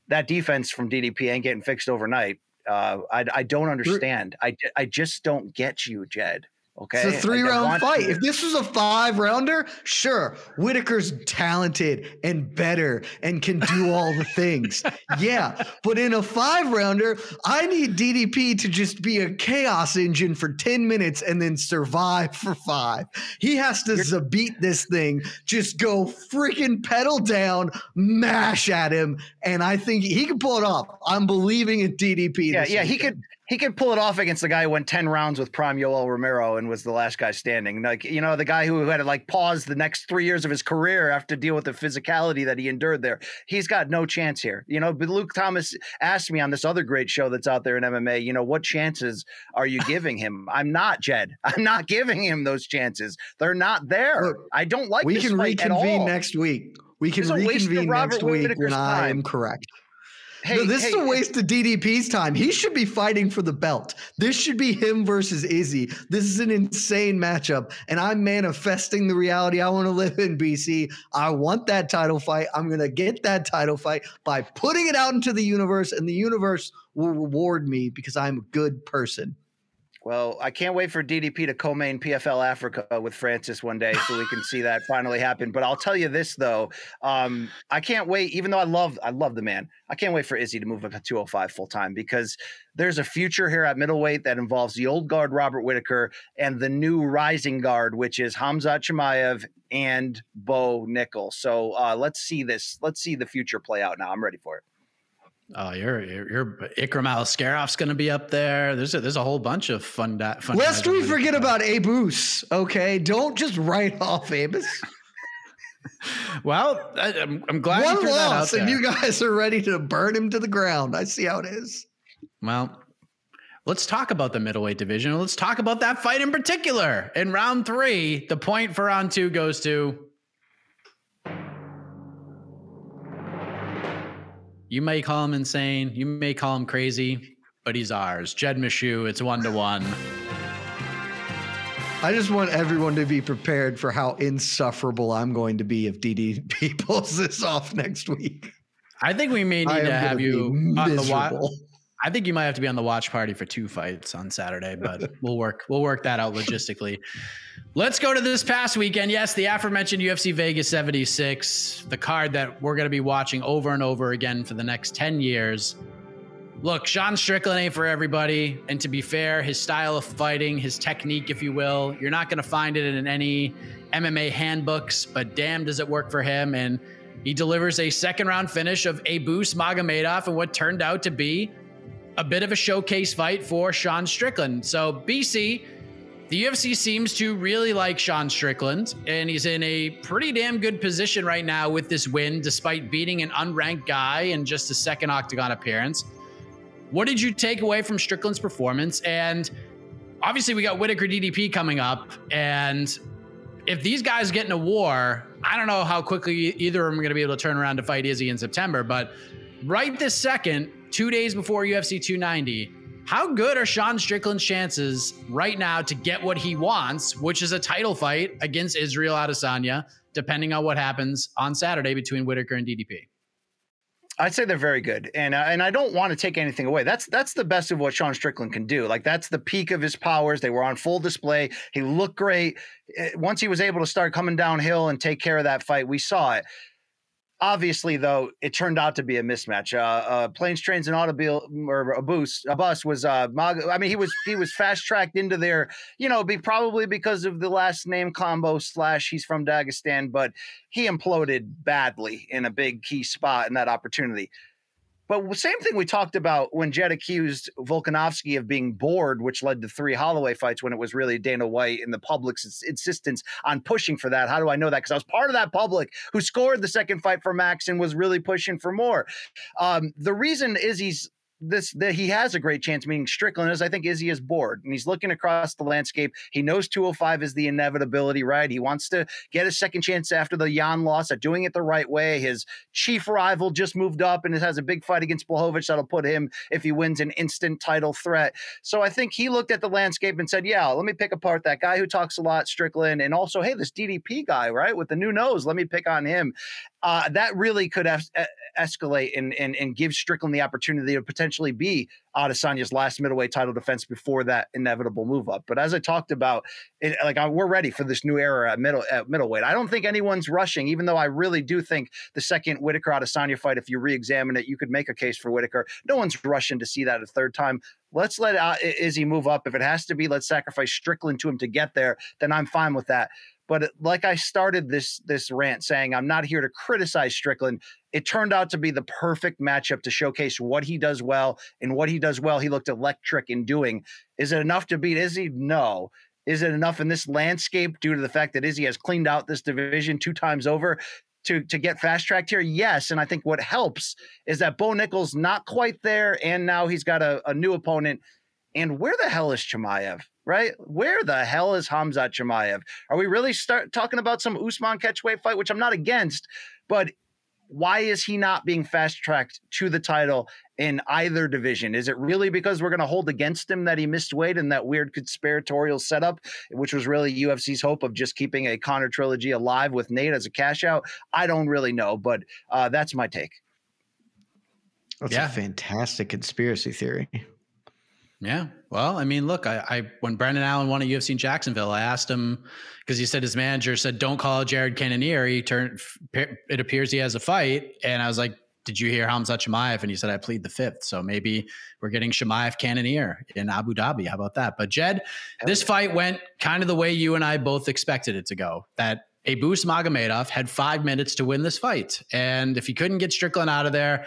that defense from ddp ain't getting fixed overnight. Uh, I, I don't understand. I, I just don't get you, Jed. Okay. It's a three like round fight. To- if this was a five rounder, sure. Whitaker's talented and better and can do all the things. yeah. But in a five rounder, I need DDP to just be a chaos engine for 10 minutes and then survive for five. He has to beat this thing, just go freaking pedal down, mash at him. And I think he can pull it off. I'm believing in DDP. Yeah. Yeah. Weekend. He could he could pull it off against the guy who went 10 rounds with prime Yoel Romero and was the last guy standing. Like, you know, the guy who had to like pause the next three years of his career after deal with the physicality that he endured there. He's got no chance here. You know, but Luke Thomas asked me on this other great show that's out there in MMA, you know, what chances are you giving him? I'm not, Jed. I'm not giving him those chances. They're not there. Look, I don't like We can reconvene next week We can This is a waste of reconvene next week when I am correct. Hey, no, this hey, is a waste of DDP's time. He should be fighting for the belt. This should be him versus Izzy. This is an insane matchup, and I'm manifesting the reality I want to live in, BC. I want that title fight. I'm going to get that title fight by putting it out into the universe, and the universe will reward me because I'm a good person. Well, I can't wait for DDP to co-main PFL Africa with Francis one day, so we can see that finally happen. But I'll tell you this though, um, I can't wait. Even though I love, I love the man, I can't wait for Izzy to move up to 205 full time because there's a future here at middleweight that involves the old guard Robert Whitaker and the new rising guard, which is Hamza Chimaev and Bo Nickal. So uh, let's see this. Let's see the future play out now. I'm ready for it. Oh, you're you're, Ikram going to be up there. There's a, there's a whole bunch of fun. Da- fun Lest we forget about Abus, okay? Don't just write off Abus. Well, I, I'm, I'm glad you One out loss, and you guys are ready to burn him to the ground. I see how it is. Well, let's talk about the middleweight division. Let's talk about that fight in particular. In round three, the point for round two goes to. You may call him insane. You may call him crazy, but he's ours. Jed Meshew, it's one to one. I just want everyone to be prepared for how insufferable I'm going to be if DDP pulls this off next week. I think we may need to have you on the watch. miserable. I think you might have to be on the watch party for two fights on Saturday, but we'll work we'll work that out logistically. Let's go to this past weekend. Yes, the aforementioned UFC Vegas 76, the card that we're going to be watching over and over again for the next 10 years. Look, Sean Strickland ain't for everybody, and to be fair, his style of fighting, his technique, if you will, you're not going to find it in any MMA handbooks, but damn does it work for him and he delivers a second round finish of Abus Magomedov and what turned out to be a bit of a showcase fight for Sean Strickland. So, BC, the UFC seems to really like Sean Strickland, and he's in a pretty damn good position right now with this win, despite beating an unranked guy in just a second octagon appearance. What did you take away from Strickland's performance? And obviously, we got Whitaker DDP coming up, and if these guys get in a war, I don't know how quickly either of them are going to be able to turn around to fight Izzy in September, but right this second, two days before UFC 290, how good are Sean Strickland's chances right now to get what he wants, which is a title fight against Israel Adesanya, depending on what happens on Saturday between Whitaker and DDP? I'd say they're very good, and uh, and I don't want to take anything away. That's that's the best of what Sean Strickland can do. Like that's the peak of his powers. They were on full display. He looked great. Eh, Once he was able to start coming downhill and take care of that fight, we saw it. Obviously, though, it turned out to be a mismatch. Uh, uh, planes, trains, and automobile or a bus, a bus was. Uh, Mag- I mean, he was he was fast tracked into there. You know, be probably because of the last name combo slash he's from Dagestan, but he imploded badly in a big key spot in that opportunity. But same thing we talked about when Jed accused Volkanovski of being bored, which led to three Holloway fights when it was really Dana White and the public's insistence on pushing for that. How do I know that? Because I was part of that public who scored the second fight for Max and was really pushing for more. Um, the reason Izzy's this that he has a great chance, meaning Strickland, is I think Izzy is bored and he's looking across the landscape. He knows 205 is the inevitability, right? He wants to get a second chance after the Jan loss at doing it the right way. His chief rival just moved up and has a big fight against Blachowicz that'll put him, if he wins, an instant title threat. So I think he looked at the landscape and said, Yeah, let me pick apart that guy who talks a lot, Strickland, and also, hey, this DDP guy, right, with the new nose, let me pick on him. Uh, that really could es- escalate and, and and give Strickland the opportunity to potentially be Adesanya's last middleweight title defense before that inevitable move up. But as I talked about, it, like I, we're ready for this new era at middle at middleweight. I don't think anyone's rushing, even though I really do think the second Whitaker Adesanya fight, if you re-examine it, you could make a case for Whitaker. No one's rushing to see that a third time. Let's let uh, Izzy move up. If it has to be, let's sacrifice Strickland to him to get there. Then I'm fine with that. But like I started this this rant saying, I'm not here to criticize Strickland. It turned out to be the perfect matchup to showcase what he does well, and what he does well, he looked electric in doing. Is it enough to beat Izzy? No. Is it enough in this landscape due to the fact that Izzy has cleaned out this division two times over to to get fast tracked here? Yes. And I think what helps is that Bo Nickal's not quite there, and now he's got a, a new opponent. And where the hell is Chimaev? Right? Where the hell is Hamzat Chimaev? Are we really start talking about some Usman catchweight fight, which I'm not against, but why is he not being fast tracked to the title in either division? Is it really because we're going to hold against him that he missed weight and that weird conspiratorial setup, which was really UFC's hope of just keeping a Conor trilogy alive with Nate as a cash out? I don't really know, but uh, that's my take. That's yeah. a fantastic conspiracy theory. Yeah. Well, I mean, look, I, I when Brendan Allen won at UFC in Jacksonville, I asked him because he said his manager said, "Don't call Jared Cannonier." He turned. It appears he has a fight, and I was like, "Did you hear Hamza Chimaev?" And he said, "I plead the fifth. So maybe we're getting Chimaev Cannonier in Abu Dhabi. How about that? But Jed, this fight went kind of the way you and I both expected it to go. That Abus Magomedov had five minutes to win this fight, and if he couldn't get Strickland out of there,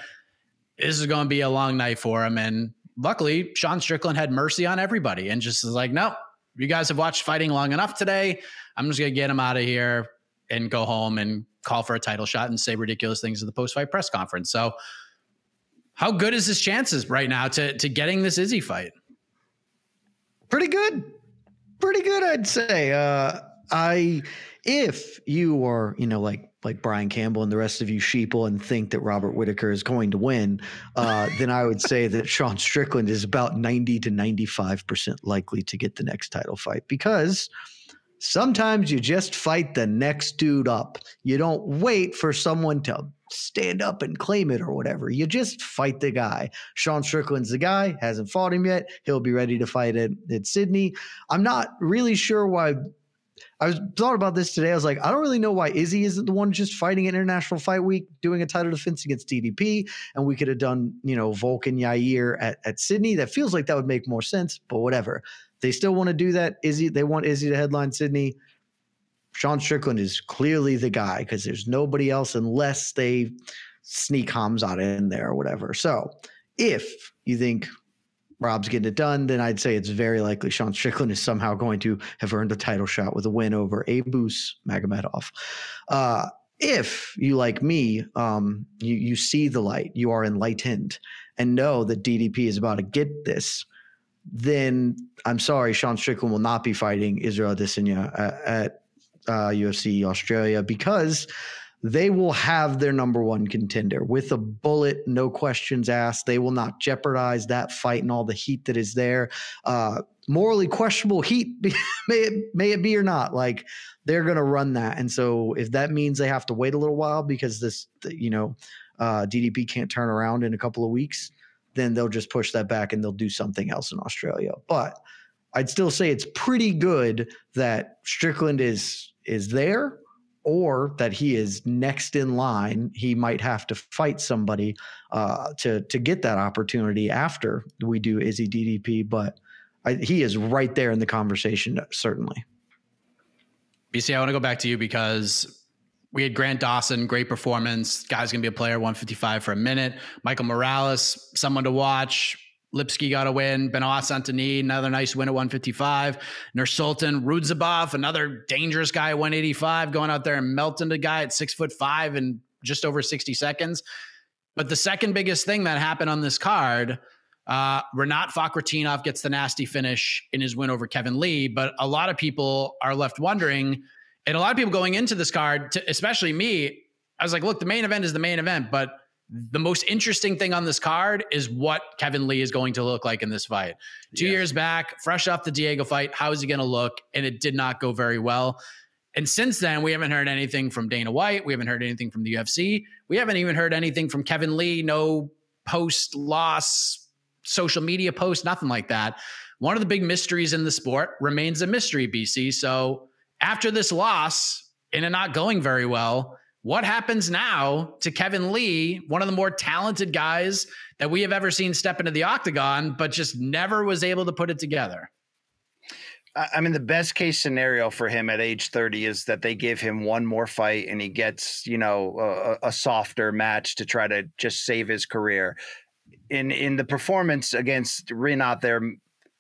this is going to be a long night for him. And luckily, Sean Strickland had mercy on everybody and just was like, nope, you guys have watched fighting long enough today. I'm just going to get him out of here and go home and call for a title shot and say ridiculous things at the post fight press conference. So, how good is his chances right now to to getting this Izzy fight? Pretty good, pretty good, I'd say. Uh, I if you are, you know, like like Brian Campbell and the rest of you sheeple and think that Robert Whitaker is going to win, uh, then I would say that Sean Strickland is about 90 to 95% likely to get the next title fight because sometimes you just fight the next dude up. You don't wait for someone to stand up and claim it or whatever. You just fight the guy. Sean Strickland's the guy, hasn't fought him yet. He'll be ready to fight it at Sydney. I'm not really sure why I was thought about this today. I was like, I don't really know why Izzy isn't the one just fighting at International Fight Week, doing a title defense against DDP, and we could have done, you know, Volkan Yair at, at Sydney. That feels like that would make more sense, but whatever. They still want to do that. Izzy, they want Izzy to headline Sydney. Sean Strickland is clearly the guy because there's nobody else unless they sneak Hamzat in there or whatever. So if you think Rob's getting it done, then I'd say it's very likely Sean Strickland is somehow going to have earned a title shot with a win over Abus Magomedov. Uh, if you like me, um, you you see the light, you are enlightened, and know that DDP is about to get this, then I'm sorry, Sean Strickland will not be fighting Israel Adesanya at, at uh, UFC Australia because they will have their number one contender with a bullet, no questions asked. They will not jeopardize that fight and all the heat that is there. Uh, morally questionable heat, may it may it be or not. Like they're going to run that, and so if that means they have to wait a little while because this, you know, uh, DDP can't turn around in a couple of weeks, then they'll just push that back and they'll do something else in Australia. But I'd still say it's pretty good that Strickland is is there or that he is next in line. He might have to fight somebody uh, to to get that opportunity after we do Izzy DDP. But I, he is right there in the conversation, certainly. BC, I want to go back to you because we had Grant Dawson, great performance. Guy's going to be a player 155 for a minute. Michael Morales, someone to watch. Lipski got a win. Benoit Saint-Denis, another nice win at 155. Nursulton Ruziboev, another dangerous guy at 185, going out there and melting the guy at six foot five in just over 60 seconds. But the second biggest thing that happened on this card, uh, Rinat Fakhretdinov gets the nasty finish in his win over Kevin Lee. But a lot of people are left wondering, and a lot of people going into this card, to, especially me, I was like, look, the main event is the main event, but the most interesting thing on this card is what Kevin Lee is going to look like in this fight. Two yes. years back, fresh off the Diego fight, how is he going to look? And it did not go very well. And since then, we haven't heard anything from Dana White. We haven't heard anything from the UFC. We haven't even heard anything from Kevin Lee. No post loss, social media post, nothing like that. One of the big mysteries in the sport remains a mystery, BC. So after this loss and it not going very well, what happens now to Kevin Lee, one of the more talented guys that we have ever seen step into the octagon, but just never was able to put it together? I mean, the best case scenario for him at age 30 is that they give him one more fight and he gets, you know, a, a softer match to try to just save his career. In in the performance against Rinat there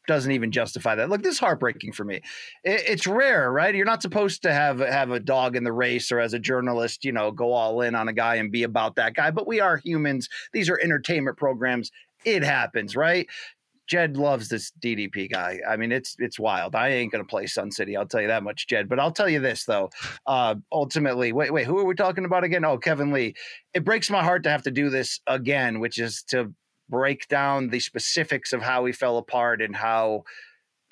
doesn't even justify that. Look, this is heartbreaking for me. It, it's rare, right? You're not supposed to have have a dog in the race, or as a journalist, you know, go all in on a guy and be about that guy. But we are humans. These are entertainment programs. It happens, right? Jed loves this DDP guy. I mean, it's it's wild. I ain't gonna play Sun City. I'll tell you that much, Jed. But I'll tell you this though. Uh, ultimately, wait, wait, who are we talking about again? Oh, Kevin Lee. It breaks my heart to have to do this again, which is to break down the specifics of how he fell apart and how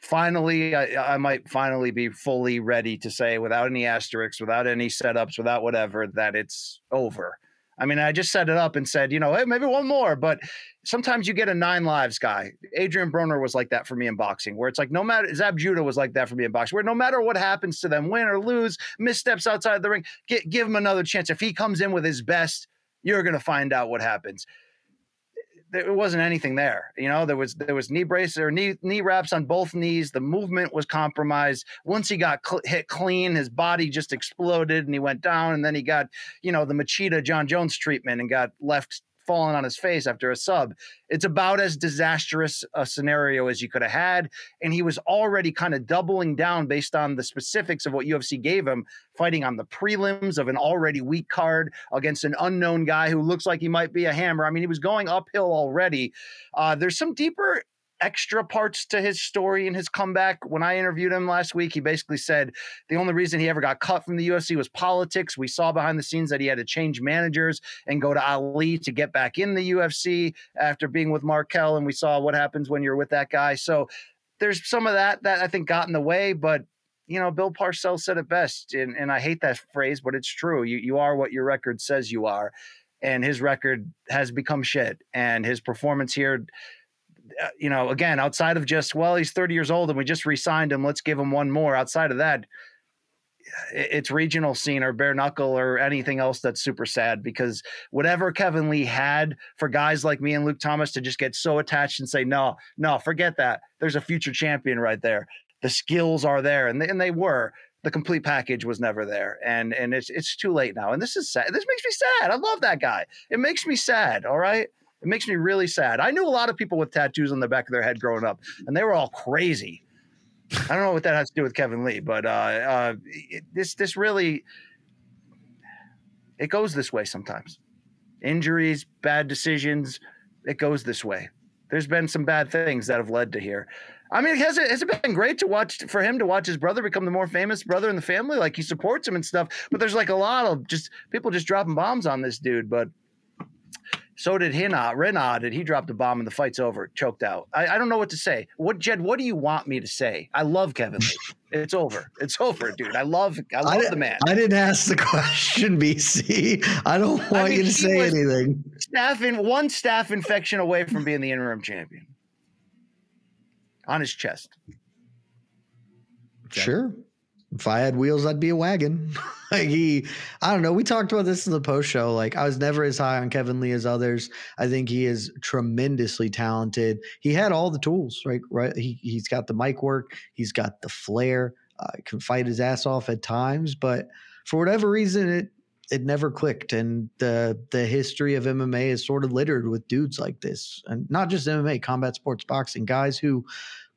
finally I, I, might finally be fully ready to say without any asterisks without any setups without whatever that it's over. I mean i just set it up and said you know hey maybe one more but sometimes you get a nine lives guy. Adrian broner was like that for me in boxing where it's like no matter zab judah was like that for me in boxing where no matter what happens to them win or lose missteps outside the ring get, give him another chance. If he comes in with his best you're going to find out what happens there wasn't anything there. You know, there was there was knee braces or knee knee wraps on both knees. The movement was compromised. Once he got cl- hit clean, his body just exploded and he went down. And then he got you know the Machida Jon Jones treatment and got left falling on his face after a sub. It's about as disastrous a scenario as you could have had. And he was already kind of doubling down based on the specifics of what UFC gave him, fighting on the prelims of an already weak card against an unknown guy who looks like he might be a hammer. I mean, he was going uphill already. Uh, there's some deeper extra parts to his story and his comeback. When I interviewed him last week, he basically said the only reason he ever got cut from the UFC was politics. We saw behind the scenes that he had to change managers and go to Ali to get back in the UFC after being with Markel. And we saw what happens when you're with that guy. So there's some of that that I think got in the way, but you know, Bill Parcells said it best, and, and I hate that phrase, but it's true. You you are what your record says you are, and his record has become shit, and his performance here Uh, you know, again, outside of just, well, he's 30 years old and we just re signed him, let's give him one more. Outside of that, it's regional scene or bare knuckle or anything else that's super sad because whatever Kevin Lee had for guys like me and Luke Thomas to just get so attached and say, no, no, forget that. There's a future champion right there. The skills are there, and they, and they were. The complete package was never there, and and it's it's too late now. And this is sad. This makes me sad. I love that guy. It makes me sad. All right. It makes me really sad. I knew a lot of people with tattoos on the back of their head growing up, and they were all crazy. I don't know what that has to do with Kevin Lee, but uh, uh, it, this this really it goes this way sometimes. Injuries, bad decisions, it goes this way. There's been some bad things that have led to here. I mean, has it has it been great to watch for him to watch his brother become the more famous brother in the family? Like he supports him and stuff, but there's like a lot of just people just dropping bombs on this dude. But so did Hina, Renaud, and he dropped a bomb and the fight's over, choked out. I, I, don't know what to say. What Jed? What do you want me to say? I love Kevin Lee. It's over. It's over, dude. I love. I love I, the man. I didn't ask the question, BC. I don't want I mean, you to say anything. Staph in one staff infection away from being the interim champion on his chest. Sure. If I had wheels, I'd be a wagon. like he, I don't know. We talked about this in the post show. Like I was never as high on Kevin Lee as others. I think he is tremendously talented. He had all the tools, right? Right. He he's got the mic work. He's got the flair. Uh, can fight his ass off at times, but for whatever reason, it it never clicked. And the the history of MMA is sort of littered with dudes like this, and not just MMA, combat sports, boxing, guys who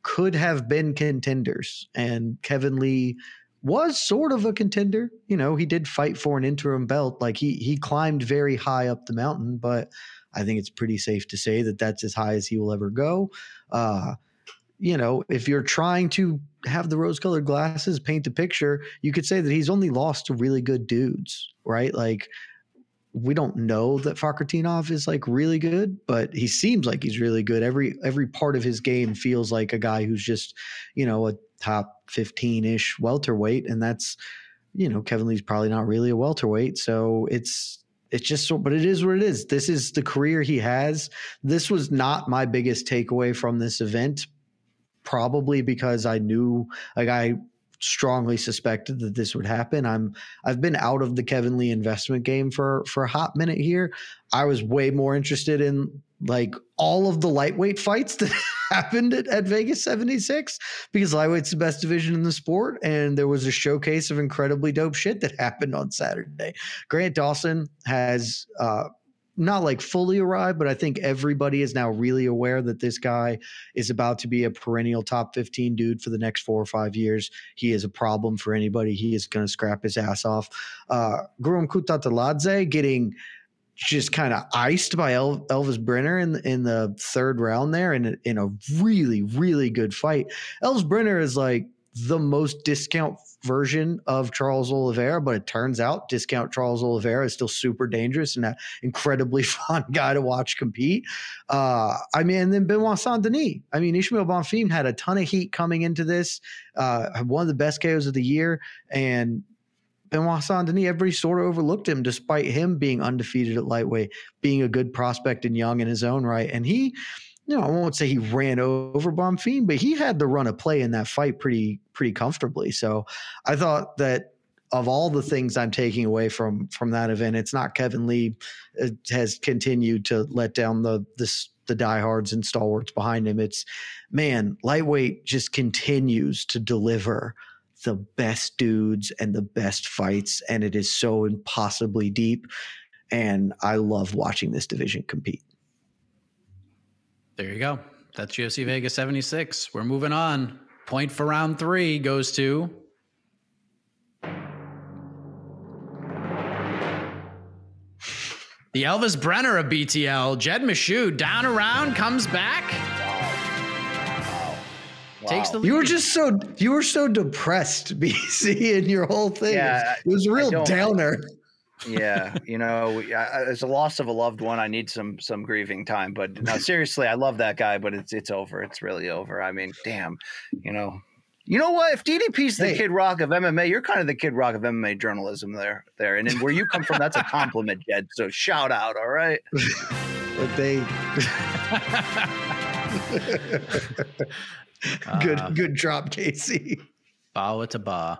could have been contenders. And Kevin Lee was sort of a contender. You know, he did fight for an interim belt. Like he he climbed very high up the mountain, but I think it's pretty safe to say that that's as high as he will ever go. Uh, you know, if you're trying to have the rose-colored glasses paint the picture, you could say that he's only lost to really good dudes, right? Like we don't know that Fakhretdinov is like really good, but he seems like he's really good. Every every part of his game feels like a guy who's just, you know, a top 15-ish welterweight and that's you know, Kevin Lee's probably not really a welterweight, so it's it's just so but it is what it is. This is the career he has. This was not my biggest takeaway from this event probably because I knew like I strongly suspected that this would happen. I'm I've been out of the Kevin Lee investment game for for a hot minute here. I was way more interested in like all of the lightweight fights that happened at, at, Vegas 76 because lightweight's the best division in the sport and there was a showcase of incredibly dope shit that happened on Saturday. Grant Dawson has uh, not like fully arrived, but I think everybody is now really aware that this guy is about to be a perennial top 15 dude for the next four or five years. He is a problem for anybody. He is going to scrap his ass off. Uh, Guram Kutateladze getting just kind of iced by El- Elves Brener in in the third round there, in a, in a really really good fight. Elves Brener is like the most discount version of Charles Oliveira, but it turns out discount Charles Oliveira is still super dangerous and an incredibly fun guy to watch compete. Uh, I mean, and then Benoit Saint Denis. I mean, Ismael Bonfim had a ton of heat coming into this, uh, one of the best KOs of the year, and Benoit Saint Denis, everybody sort of overlooked him despite him being undefeated at lightweight, being a good prospect and young in his own right. And he, know, I won't say he ran over Bonfim, but he had the run of play in that fight pretty, pretty comfortably. So I thought that of all the things I'm taking away from from that event, it's not Kevin Lee has continued to let down the this the diehards and stalwarts behind him. It's man, lightweight just continues to deliver the best dudes and the best fights, and it is so impossibly deep. And I love watching this division compete. There you go. That's UFC Vegas 76. We're moving on. Point for round three goes to. The Elves Brener of BTL, Jed Meshew, down around, comes back. Wow! Takes the You were just so you were so depressed, BC, in your whole thing. Yeah, it was a real don't- downer. Yeah, you know, we- I- I- as a loss of a loved one, I need some some grieving time. But no, seriously, I love that guy, but it's it's over. It's really over. I mean, damn, you know, you know what? If DDP's the Hey. Kid Rock of MMA, you're kind of the Kid Rock of MMA journalism there. There, and then where you come from, that's a compliment, Jed. So shout out, all right. But they good Uh, good drop, Casey. Bawa to ba.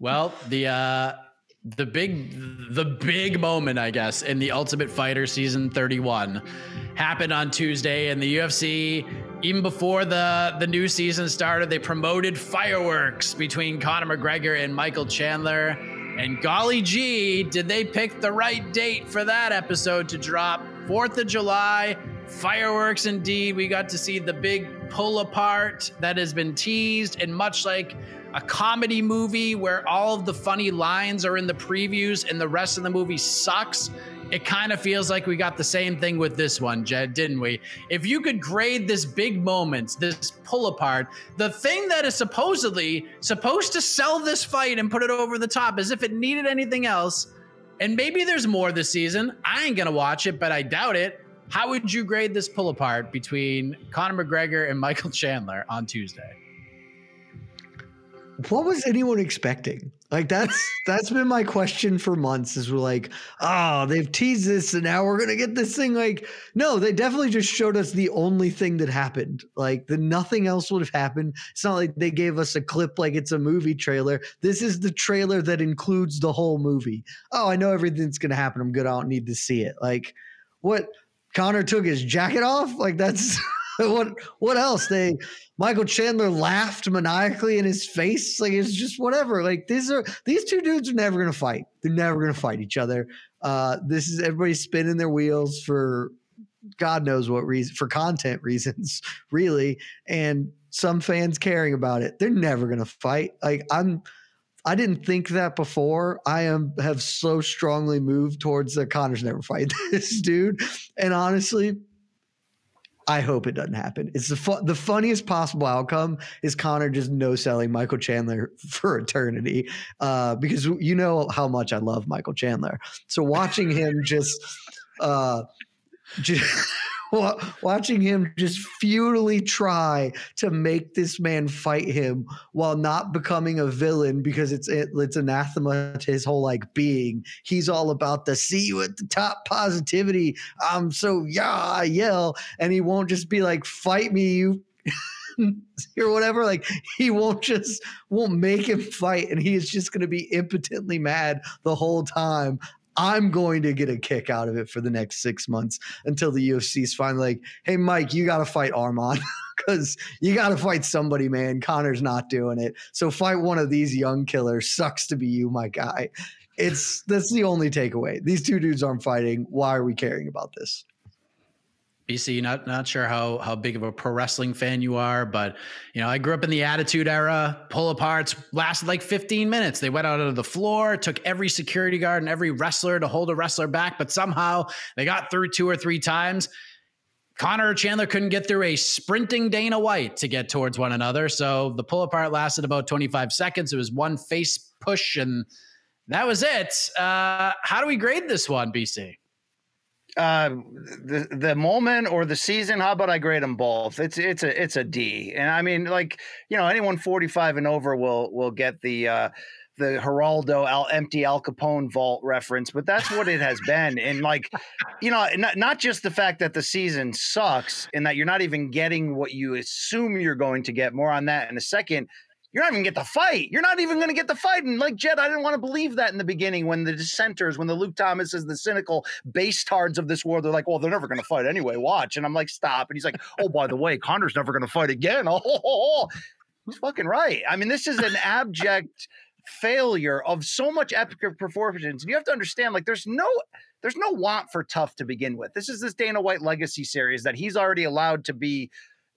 Well, the uh the big the big moment, I guess, in the Ultimate Fighter season 31 happened on Tuesday and the UFC even before the the new season started, they promoted fireworks between Conor McGregor and Michael Chandler. And golly gee, did they pick the right date for that episode to drop? 4th of July, fireworks indeed. We got to see the big pull apart that has been teased and much like a comedy movie where all of the funny lines are in the previews and the rest of the movie sucks. It kind of feels like we got the same thing with this one, Jed, didn't we? If you could grade this big moment, this pull apart, the thing that is supposedly supposed to sell this fight and put it over the top as if it needed anything else, and maybe there's more this season. I ain't gonna watch it, but I doubt it. How would you grade this pull apart between Conor McGregor and Michael Chandler on Tuesday? What was anyone expecting? Like that's that's been my question for months. Is we're like, oh, they've teased this, and now we're gonna get this thing. Like, no, they definitely just showed us the only thing that happened. Like, the nothing else would have happened. It's not like they gave us a clip like it's a movie trailer. This is the trailer that includes the whole movie. Oh, I know everything's gonna happen. I'm good. I don't need to see it. Like, what? Conor took his jacket off. Like that's what. What else? They Michael Chandler laughed maniacally in his face. Like it's just whatever. Like these are these two dudes are never gonna fight. They're never gonna fight each other. Uh, this is everybody spinning their wheels for God knows what reason for content reasons, really, and some fans caring about it. They're never gonna fight. Like I'm. I didn't think that before. I am have so strongly moved towards the Conor's never fight this dude. And honestly, I hope it doesn't happen. It's the fu- the funniest possible outcome is Conor just no selling Michael Chandler for eternity, uh, because you know how much I love Michael Chandler. So watching him just, uh, just watching him just futilely try to make this man fight him while not becoming a villain because it's it's anathema to his whole like being. He's all about the see you at the top positivity. I'm so yeah, I yell, and he won't just be like fight me, you. or whatever like he won't just won't make him fight and he is just going to be impotently mad the whole time I'm going to get a kick out of it for the next six months until the UFC is finally like, hey, Mike, you got to fight Arman because you got to fight somebody, man. Conor's not doing it. So fight one of these young killers. Sucks to be you, my guy. It's that's the only takeaway. These two dudes aren't fighting. Why are we caring about this? BC, not not sure how how big of a pro wrestling fan you are, but you know, I grew up in the Attitude Era. Pull aparts lasted like 15 minutes. They went out of the floor, took every security guard and every wrestler to hold a wrestler back, but somehow they got through two or three times. Conor Chandler couldn't get through a sprinting Dana White to get towards one another. So the pull apart lasted about 25 seconds. It was one face push, and that was it. Uh, how do we grade this one, BC? Uh the the moment or the season how about i grade them both it's it's a it's a d and i mean like you know anyone 45 and over will will get the uh the Geraldo Al empty Al Capone vault reference, but that's what it has been. And like, you know, not, not just the fact that the season sucks and that you're not even getting what you assume you're going to get. More on that in a second you're not even get the fight. You're not even going to get the fight. And like Jed, I didn't want to believe that in the beginning when the dissenters, when the Luke Thomases, the cynical bastards of this world, they're like, well, they're never going to fight anyway. Watch. And I'm like, stop. And he's like, oh, by the way, Conor's never going to fight again. Oh, oh, oh, he's fucking right. I mean, this is an abject failure of so much epic performance. And you have to understand, like, there's no there's no want for TUF to begin with. This is this Dana White legacy series that he's already allowed to be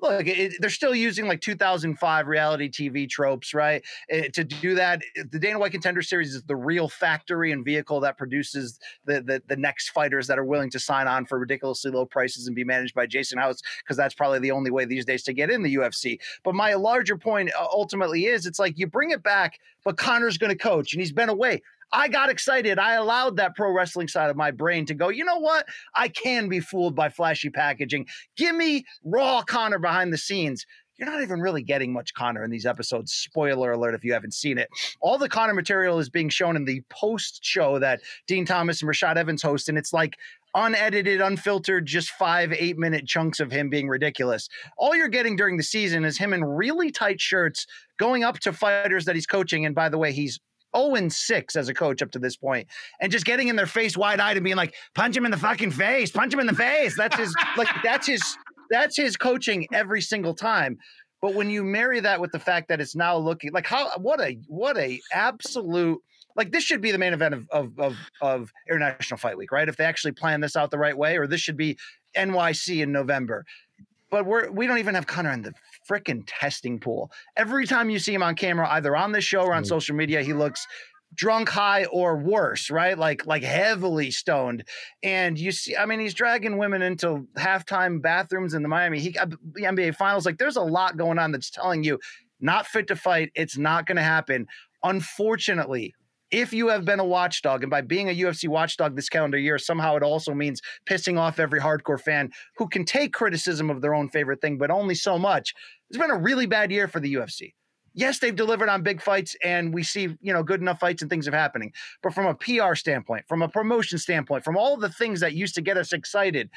look, it, they're still using like 2005 reality TV tropes, right? It, eh, to do that, the Dana White Contender Series is the real factory and vehicle that produces the, the, the next fighters that are willing to sign on for ridiculously low prices and be managed by Jason House, because that's probably the only way these days to get in the UFC. But my larger point uh, ultimately is, it's like you bring it back, but Conor's going to coach, and he's been away. I got excited. I allowed that pro wrestling side of my brain to go, you know what? I can be fooled by flashy packaging. Give me raw Conor behind the scenes. You're not even really getting much Conor in these episodes. Spoiler alert if you haven't seen it. All the Conor material is being shown in the post show that Din Thomas and Rashad Evans host. And it's like unedited, unfiltered, just five, eight minute chunks of him being ridiculous. All you're getting during the season is him in really tight shirts going up to fighters that he's coaching. And by the way, he's 0 and 6 as a coach up to this point, and just getting in their face wide eyed and being like, punch him in the fucking face, punch him in the face. That's his like that's his that's his coaching every single time. But when you marry that with the fact that it's now looking like how what a what a absolute like this should be the main event of of of, of International Fight Week, right? If they actually plan this out the right way, or this should be NYC in November. But we're we don't even have Conor in the freaking testing pool. Every time you see him on camera, either on this show or on social media, he looks drunk high or worse right? Like like heavily stoned. And you see i mean he's dragging women into halftime bathrooms in the miami he, uh, the nba finals. Like there's a lot going on that's telling you not fit to fight. It's not going to happen. Unfortunately if you have been a watchdog, and by being a UFC watchdog this calendar year, somehow it also means pissing off every hardcore fan who can take criticism of their own favorite thing, but only so much. It's been a really bad year for the UFC. Yes, they've delivered on big fights, and we see you know good enough fights and things are happening. But from a PR standpoint, from a promotion standpoint, from all the things that used to get us excited,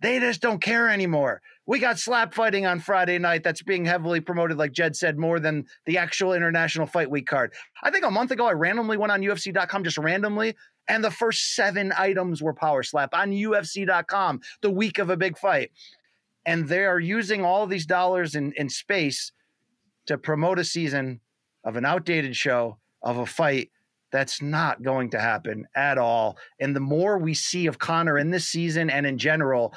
they just don't care anymore. We got slap fighting on Friday night that's being heavily promoted, like Jed said, more than the actual International Fight Week card. I think a month ago, I randomly went on UFC.com, just randomly, and the first seven items were power slap on UFC.com the week of a big fight. And they are using all these dollars in, in space to promote a season of an outdated show of a fight that's not going to happen at all. And the more we see of Conor in this season and in general,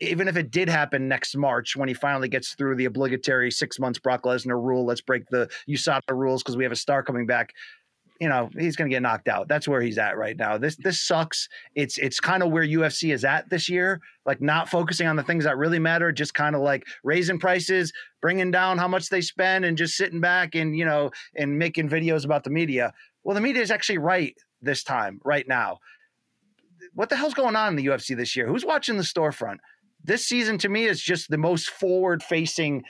even if it did happen next March when he finally gets through the obligatory six months Brock Lesnar rule, let's break the USADA rules because we have a star coming back. you know he's going to get knocked out. That's where he's at right now. This this sucks. It's it's kind of where UFC is at this year, like not focusing on the things that really matter, just kind of like raising prices, bringing down how much they spend, and just sitting back and you know and making videos about the media. Well, the media is actually right this time, right now. What the hell's going on in the UFC this year? Who's watching the storefront? This season to me is just the most forward facing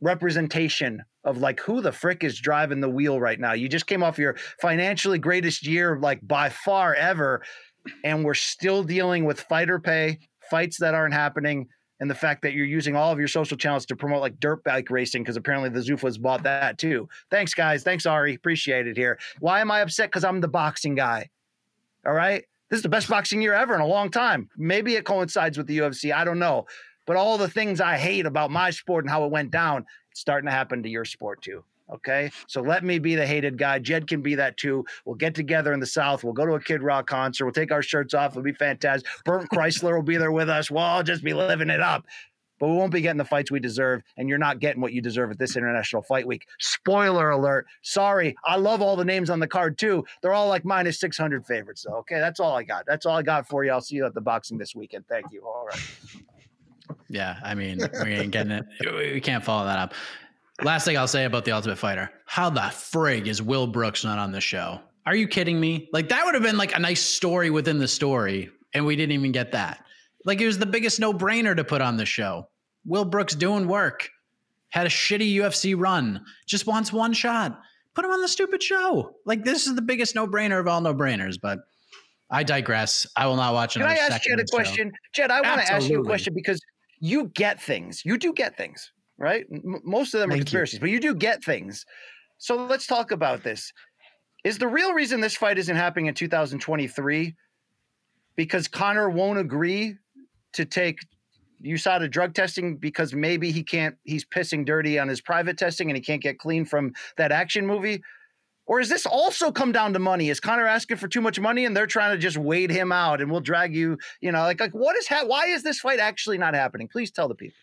representation of like who the frick is driving the wheel right now. You just came off your financially greatest year, like by far ever, and we're still dealing with fighter pay, fights that aren't happening, and the fact that you're using all of your social channels to promote like dirt bike racing because apparently the Zuffas bought that too. Thanks, guys. Thanks, Ari. Appreciate it here. Why am I upset? Because I'm the boxing guy. All right. This is the best boxing year ever in a long time. Maybe it coincides with the UFC. I don't know. But all the things I hate about my sport and how it went down, it's starting to happen to your sport too. Okay. So let me be the hated guy. Jed can be that too. We'll get together in the South. We'll go to a Kid Rock concert. We'll take our shirts off. It'll be fantastic. Burnt Chrysler will be there with us. We'll all just be living it up. But we won't be getting the fights we deserve, and you're not getting what you deserve at this International Fight Week. Spoiler alert. Sorry. I love all the names on the card too. They're all like minus 600 favorites. So, okay. That's all I got. That's all I got for you. I'll see you at the boxing this weekend. Thank you. All right. Yeah, I mean, we ain't getting it. We can't follow that up. Last thing I'll say about the Ultimate Fighter: How the frig is Will Brooks not on the show? Are you kidding me? Like that would have been like a nice story within the story, and we didn't even get that. Like it was the biggest no brainer to put on the show. Will Brooks doing work, had a shitty UFC run, just wants one shot. Put him on the stupid show. Like this is the biggest no brainer of all no brainers, but. I digress. I will not watch Can another I ask Jed a the show. question? Jed, I want to ask you a question because you get things. You do get things, right? M- most of them are Thank you. conspiracies, but you do get things. So let's talk about this. Is the real reason this fight isn't happening in 2023 because Conor won't agree to take USADA drug testing because maybe he can't, he's pissing dirty on his private testing and he can't get clean from that action movie? Or is this also come down to money? Is Conor asking for too much money and they're trying to just wait him out and we'll drag you, you know, like, like what is, ha- why is this fight actually not happening? Please tell the people.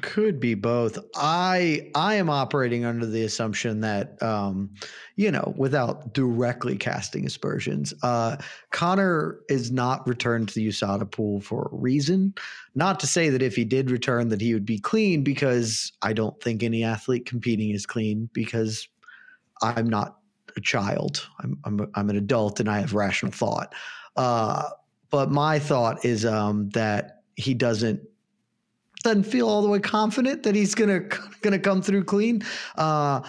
Could be both. I I am operating under the assumption that um, you know, without directly casting aspersions, uh, Conor is not returned to the USADA pool for a reason. Not to say that if he did return that he would be clean, because I don't think any athlete competing is clean because I'm not a child. I'm I'm, I'm an adult and I have rational thought. Uh, but my thought is um, that he doesn't doesn't feel all the way confident that he's gonna gonna come through clean. Uh,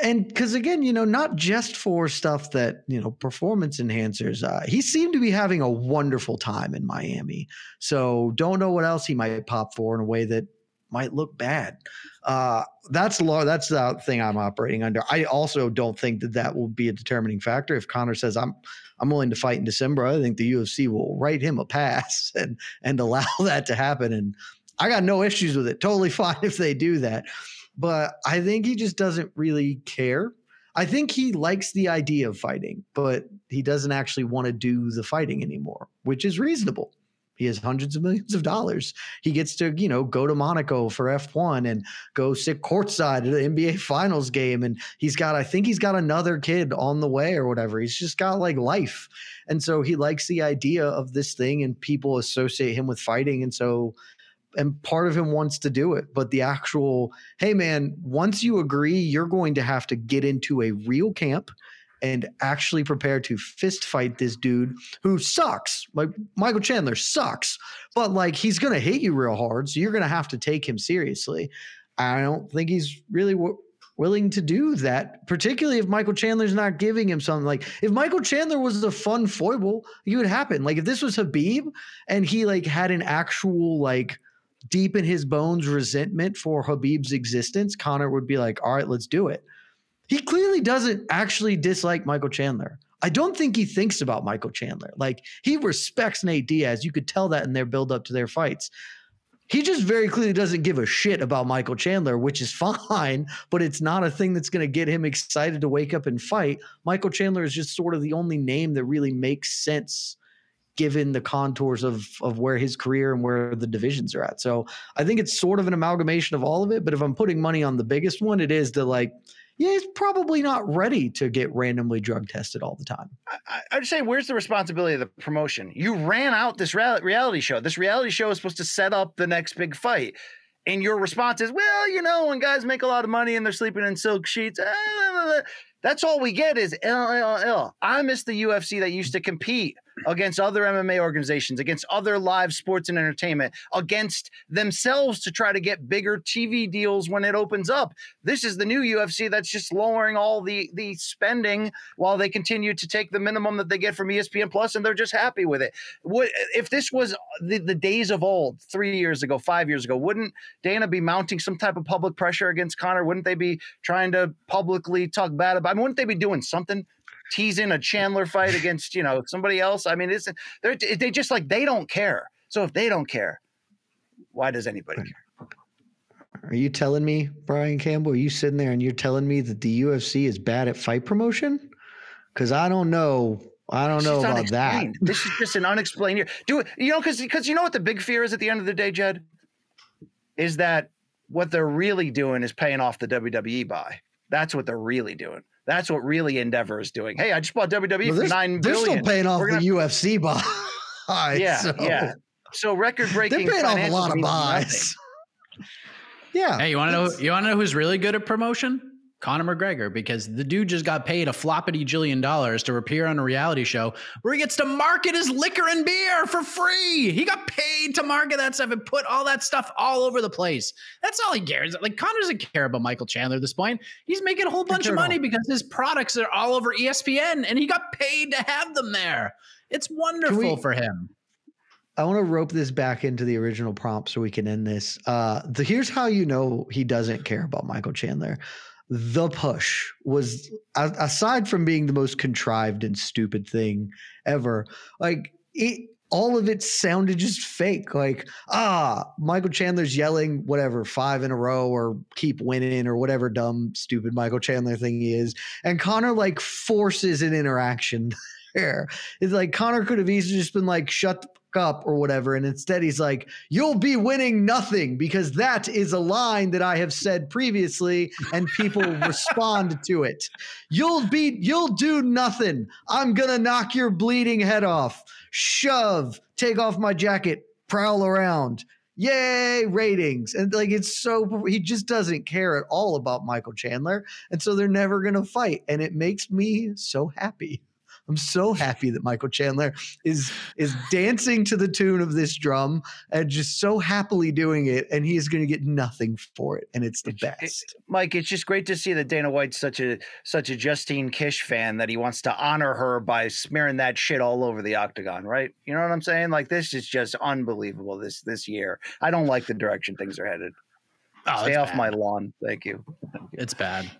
and because again, you know, not just for stuff that you know, performance enhancers. Uh, he seemed to be having a wonderful time in Miami. So don't know what else he might pop for in a way that might look bad. Uh, that's law. That's the thing I'm operating under. I also don't think that that will be a determining factor. If Conor says I'm I'm willing to fight in December, I think the UFC will write him a pass and and allow that to happen. And I got no issues with it. Totally fine if they do that. But I think he just doesn't really care. I think he likes the idea of fighting, but he doesn't actually want to do the fighting anymore, which is reasonable. He has hundreds of millions of dollars. He gets to, you know, go to Monaco for F1 and go sit courtside at an NBA finals game. And he's got, I think he's got another kid on the way or whatever. He's just got like life. And so he likes the idea of this thing and people associate him with fighting. And so, and part of him wants to do it. But the actual, hey man, once you agree, you're going to have to get into a real camp and actually prepare to fist fight this dude who sucks. Like Michael Chandler sucks, but like he's going to hit you real hard. So you're going to have to take him seriously. I don't think he's really w- willing to do that, particularly if Michael Chandler's not giving him something. Like if Michael Chandler was a fun foible, it would happen. Like if this was Khabib and he like had an actual like deep in his bones resentment for Khabib's existence, Conor would be like, all right, let's do it. He clearly doesn't actually dislike Michael Chandler. I don't think he thinks about Michael Chandler. Like he respects Nate Diaz. You could tell that in their build up to their fights. He just very clearly doesn't give a shit about Michael Chandler, which is fine, but it's not a thing that's going to get him excited to wake up and fight. Michael Chandler is just sort of the only name that really makes sense given the contours of of where his career and where the divisions are at. So I think it's sort of an amalgamation of all of it. But if I'm putting money on the biggest one, it is the like, yeah, he's probably not ready to get randomly drug tested all the time. I, I'd say, where's the responsibility of the promotion? You ran out this reality show. This reality show is supposed to set up the next big fight. And your response is, well, you know, when guys make a lot of money and they're sleeping in silk sheets, uh, that's all we get is L, L, L. I miss the UFC that used to compete against other MMA organizations, against other live sports and entertainment, against themselves to try to get bigger TV deals when it opens up. This is the new UFC that's just lowering all the the spending while they continue to take the minimum that they get from ESPN Plus, and they're just happy with it. What if this was the, the days of old, three years ago, five years ago? Wouldn't Dana be mounting some type of public pressure against Conor? Wouldn't they be trying to publicly talk bad about? I mean, wouldn't they be doing something? Teasing a Chandler fight against you know somebody else. I mean, it's they're they just like they don't care. So if they don't care, why does anybody care? Are you telling me, Brian Campbell? Are you sitting there and you're telling me that the UFC is bad at fight promotion? Because I don't know. I don't know about that. This is just an unexplained. Do it, you know? Because because you know what the big fear is at the end of the day, Jed, is that what they're really doing is paying off the WWE buy. That's what they're really doing. That's what really Endeavor is doing. Hey, I just bought WWE well, for nine they're billion. still paying off We're the gonna, UFC buy. yeah, so. yeah. So record breaking. They're paying off a lot of buys. yeah. Hey, you want to know? You want to know who's really good at promotion? Conor McGregor, because the dude just got paid a floppity jillion dollars to appear on a reality show where he gets to market his liquor and beer for free. He got paid to market that stuff and put all that stuff all over the place. That's all he cares. Like Conor doesn't care about Michael Chandler at this point. He's making a whole bunch of money because his products are all over ESPN and he got paid to have them there. It's wonderful we, for him. I want to rope this back into the original prompt so we can end this. Uh, the, here's how you know he doesn't care about Michael Chandler the push was aside from being the most contrived and stupid thing ever like it all of it sounded just fake. Like ah michael chandler's yelling whatever five in a row or keep winning or whatever dumb stupid michael chandler thing he is. And conor like forces an interaction there. It's like conor could have easily just been like shut up or whatever. And instead, he's like, You'll be winning nothing because that is a line that I have said previously, and people respond to it. You'll be, you'll do nothing. I'm going to knock your bleeding head off. Shove, take off my jacket, prowl around. Yay, ratings. And like, it's so, he just doesn't care at all about Michael Chandler. And so they're never going to fight. And it makes me so happy. I'm so happy that Michael Chandler is is dancing to the tune of this drum and just so happily doing it, and he is going to get nothing for it, and it's the best. It, Mike, it's just great to see that Dana White's such a such a Justine Kish fan that he wants to honor her by smearing that shit all over the octagon, right? You know what I'm saying? Like this is just unbelievable this this year. I don't like the direction things are headed. Oh, Stay off bad. my lawn. Thank you. It's bad.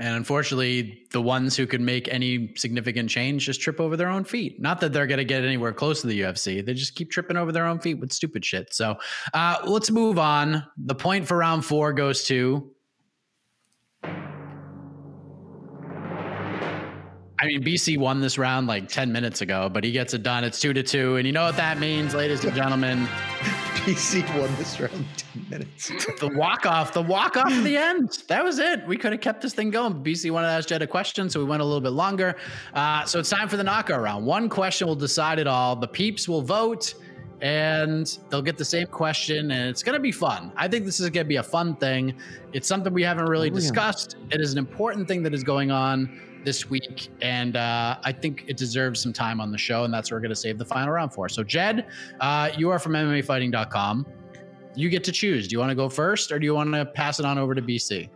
And unfortunately, the ones who could make any significant change just trip over their own feet. Not that they're going to get anywhere close to the UFC. They just keep tripping over their own feet with stupid shit. So uh, let's move on. The point for round four goes to. I mean, BC won this round like 10 minutes ago, but he gets it done. It's two to two. And you know what that means, ladies and gentlemen? BC won this round 10 minutes. the walk off, the walk off at the end. That was it. We could have kept this thing going. BC wanted to ask Jed a question, so we went a little bit longer. Uh, so it's time for the knockout round. One question will decide it all. The peeps will vote and they'll get the same question and it's going to be fun. I think this is going to be a fun thing. It's something we haven't really oh, discussed. It is an important thing that is going on this week, and uh, I think it deserves some time on the show, and that's what we're going to save the final round for. So, Jed, uh, you are from MMAfighting.com. You get to choose. Do you want to go first, or do you want to pass it on over to BC?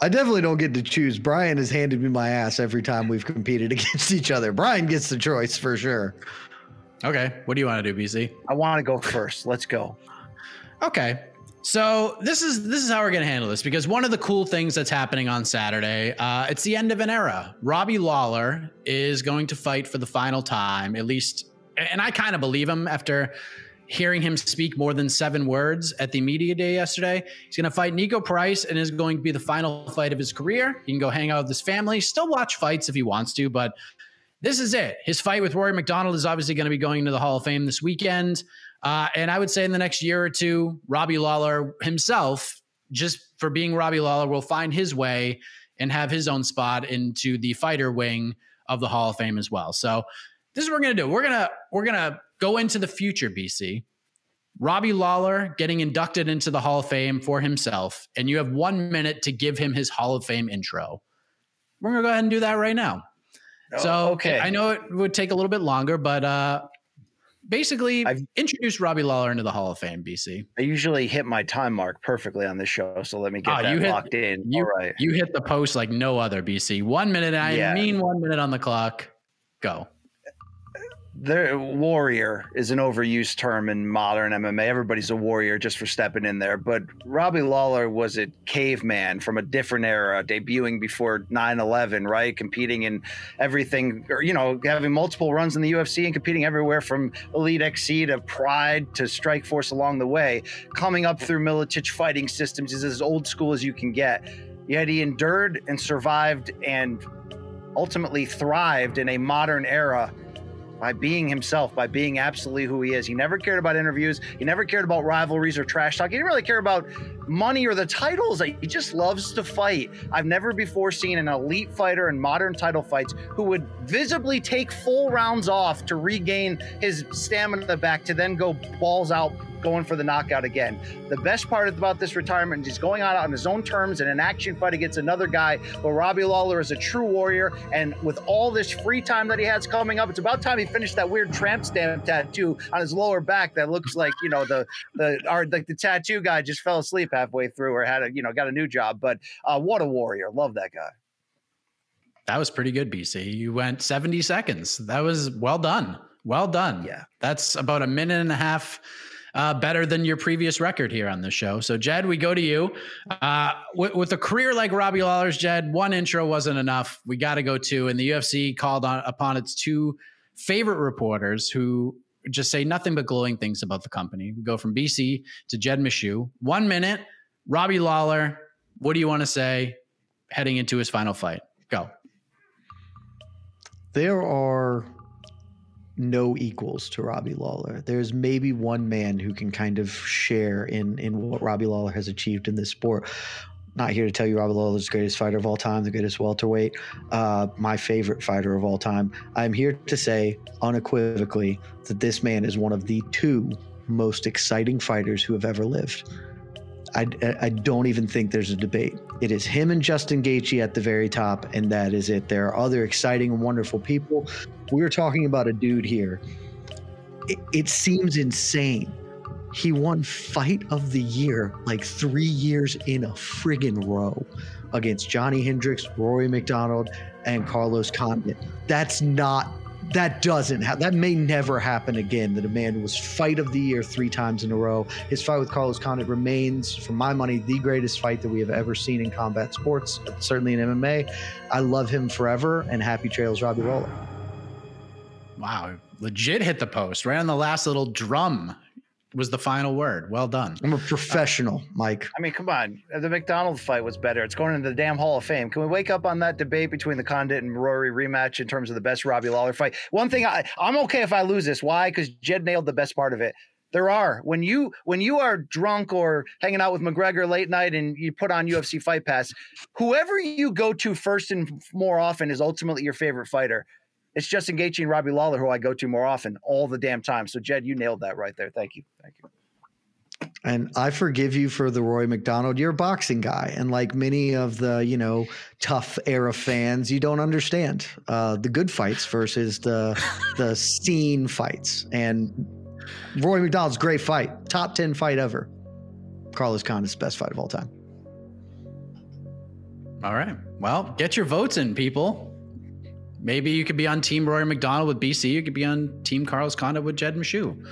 I definitely don't get to choose. Brian has handed me my ass every time we've competed against each other. Brian gets the choice for sure. Okay. What do you want to do, BC? I want to go first. Let's go. Okay. So this is this is how we're going to handle this because one of the cool things that's happening on Saturday, uh, it's the end of an era. Robbie Lawler is going to fight for the final time, at least, and I kind of believe him after hearing him speak more than seven words at the media day yesterday. He's going to fight Niko Price and is going to be the final fight of his career. He can go hang out with his family, still watch fights if he wants to, but this is it. His fight with Rory MacDonald is obviously going to be going into the Hall of Fame this weekend. Uh, and I would say in the next year or two, Robbie Lawler himself, just for being Robbie Lawler, will find his way and have his own spot into the fighter wing of the Hall of Fame as well. So this is what we're gonna do. We're gonna we're gonna go into the future, BC. Robbie Lawler getting inducted into the Hall of Fame for himself, and you have one minute to give him his Hall of Fame intro. We're gonna go ahead and do that right now. Oh, so okay. I know it would take a little bit longer, but uh basically I've- introduce Robbie Lawler into the Hall of Fame, BC. I usually hit my time mark perfectly on this show, so let me get Ah, that you hit- locked in. You, All right. you hit the post like no other, BC. One minute, I Yeah. mean one minute on the clock. Go. The warrior is an overused term in modern MMA. Everybody's a warrior just for stepping in there. But Robbie Lawler was a caveman from a different era, debuting before 9 11, right? Competing in everything, or, you know, having multiple runs in the UFC and competing everywhere from Elite XC to Pride to Strikeforce along the way. Coming up through Miletich fighting systems is as old school as you can get. Yet he endured and survived and ultimately thrived in a modern era by being himself, by being absolutely who he is. He never cared about interviews. He never cared about rivalries or trash talk. He didn't really care about money or the titles. He just loves to fight. I've never before seen an elite fighter in modern title fights who would visibly take full rounds off to regain his stamina back to then go balls out going for the knockout again. The best part about this retirement is he's going out on his own terms in an action fight against another guy. But Robbie Lawler is a true warrior, and with all this free time that he has coming up, it's about time he finished that weird tramp stamp tattoo on his lower back that looks like you know the the or like the tattoo guy just fell asleep halfway through or had a you know got a new job. But uh, what a warrior! Love that guy. That was pretty good, BC. You went 70 seconds. That was well done. Well done. Yeah. That's about a minute and a half uh, better than your previous record here on the show. So, Jed, we go to you. Uh, with, with a career like Robbie Lawler's, Jed, one intro wasn't enough. We got to go two. And the UFC called on, upon its two favorite reporters who just say nothing but glowing things about the company. We go from BC to Jed Meshew. One minute, Robbie Lawler. What do you want to say heading into his final fight? Go. There are no equals to Robbie Lawler. There's maybe one man who can kind of share in in what Robbie Lawler has achieved in this sport. Not here to tell you Robbie Lawler is the greatest fighter of all time, the greatest welterweight, uh, my favorite fighter of all time. I'm here to say unequivocally that this man is one of the two most exciting fighters who have ever lived. I, I don't even think there's a debate. It is him and Justin Gaethje at the very top, and that is it. There are other exciting and wonderful people. We're talking about a dude here. It, it seems insane. He won Fight of the Year like three years in a friggin' row against Johnny Hendricks, Rory MacDonald, and Carlos Condit. That's not that doesn't ha- that may never happen again that a man was fight of the year three times in a row his fight with carlos condit remains for my money the greatest fight that we have ever seen in combat sports certainly in mma i love him forever and happy trails robbie lawler Wow, legit hit the post right on the last little drum was the final word. Well done. i'm a professional mike I mean, come on. Uh, the MacDonald fight was better. It's going into the damn Hall of Fame. Can we wake up on that debate between the Condit and Rory rematch in terms of the best Robbie Lawler fight? One thing I, I'm okay if I lose this. Why? Because Jed nailed the best part of it. There are when you when you are drunk or hanging out with McGregor late night and you put on UFC Fight Pass, whoever you go to first and more often is ultimately your favorite fighter. It's Justin Gaethje and Robbie Lawler who I go to more often all the damn time. So Jed, you nailed that right there. Thank you. Thank you. and I forgive you for the Roy McDonald. You're a boxing guy, and like many of the you know TUF era fans, you don't understand uh, the good fights versus the the scene fights. And Roy McDonald's great fight, top ten fight ever. Carlos Condit's best fight of all time. All right. Well, get your votes in, people. Maybe you could be on Team Rory MacDonald with BC. You could be on Team Carlos Condit with Jed Meshew.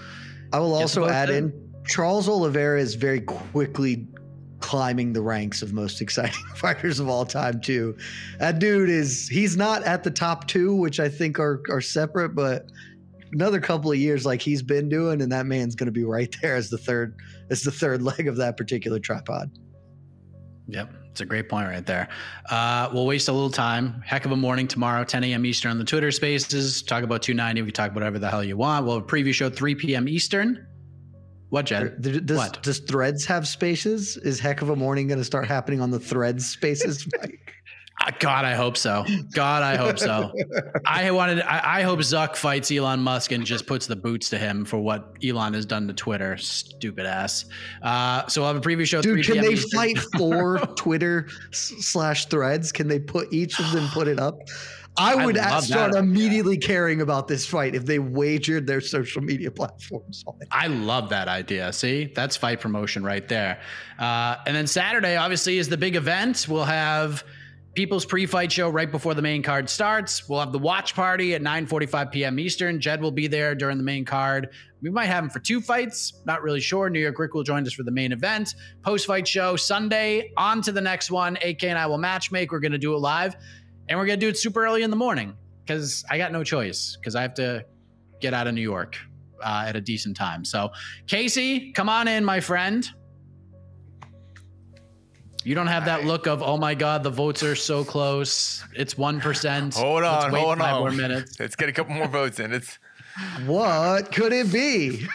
I will also add in. in Charles Oliveira is very quickly climbing the ranks of most exciting fighters of all time too. That dude is he's not at the top two, which I think are are separate, but another couple of years like he's been doing, and that man's gonna be right there as the third as the third leg of that particular tripod. Yep. It's a great point right there. Uh, we'll waste a little time. Heck of a morning tomorrow, 10 a.m. Eastern on the Twitter spaces. Talk about 290. We can talk about whatever the hell you want. We'll have a preview show 3 p.m. Eastern. What, Jed? Does, does, What? does Threads have spaces? Is Heck of a Morning going to start happening on the Threads spaces? Uh, God, I hope so. God, I hope so. I wanted. I, I, hope Zuck fights Elon Musk and just puts the boots to him for what Elon has done to Twitter. Stupid ass. Uh, so we'll have a preview show. Dude, can they fight for Twitter slash Threads? Can they put each of them put it up? I would I start that. immediately caring about this fight if they wagered their social media platforms on it. I love that idea. See, that's fight promotion right there. Uh, and then Saturday, obviously, is the big event. We'll have People's pre-fight show right before the main card starts. We'll have the watch party at 9:45 p.m. Eastern. Jed will be there during the main card. We might have him for two fights. Not really sure. New York Rick will join us for the main event. Post-fight show Sunday. On to the next one. AK and I will match make. We're gonna do it live, and we're gonna do it super early in the morning because I got no choice because I have to get out of New York uh, at a decent time. So, Casey, come on in, my friend. You don't have that look of, oh my God, the votes are so close. It's 1%. Hold on, hold on. More minutes. Let's get a couple more votes in. It's what could it be?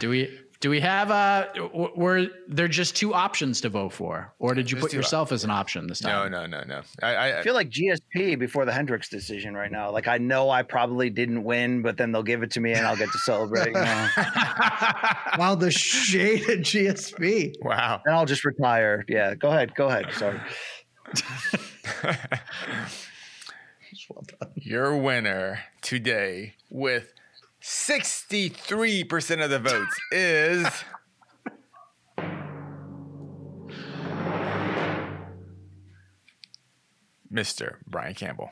Do we do we have uh were there just two options to vote for, or did you put yourself op- as an option this time? No, no, no, no. I, I, feel like GSP before the Hendricks decision right now. Like I know I probably didn't win, but then they'll give it to me and I'll get to celebrate. You know? wow, the shade at GSP. Wow. And I'll just retire. Yeah, go ahead. Go ahead. Sorry. well Your winner today with 63% of the votes is. Mr. Brian Campbell.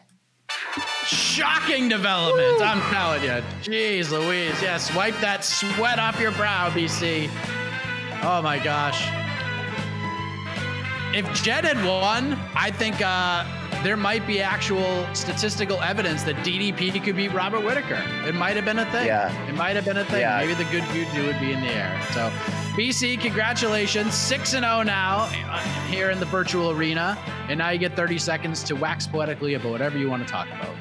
Shocking development, I'm telling you. Jeez Louise. Yes, wipe that sweat off your brow, BC. Oh my gosh. If Jed had won, I think uh, there might be actual statistical evidence that DDP could beat Robert Whitaker. It might have been a thing. Yeah. It might have been a thing. Yeah. Maybe the good juju would be in the air. So, BC, congratulations. 6 and 0 now uh, here in the virtual arena. And now you get 30 seconds to wax poetically about whatever you want to talk about.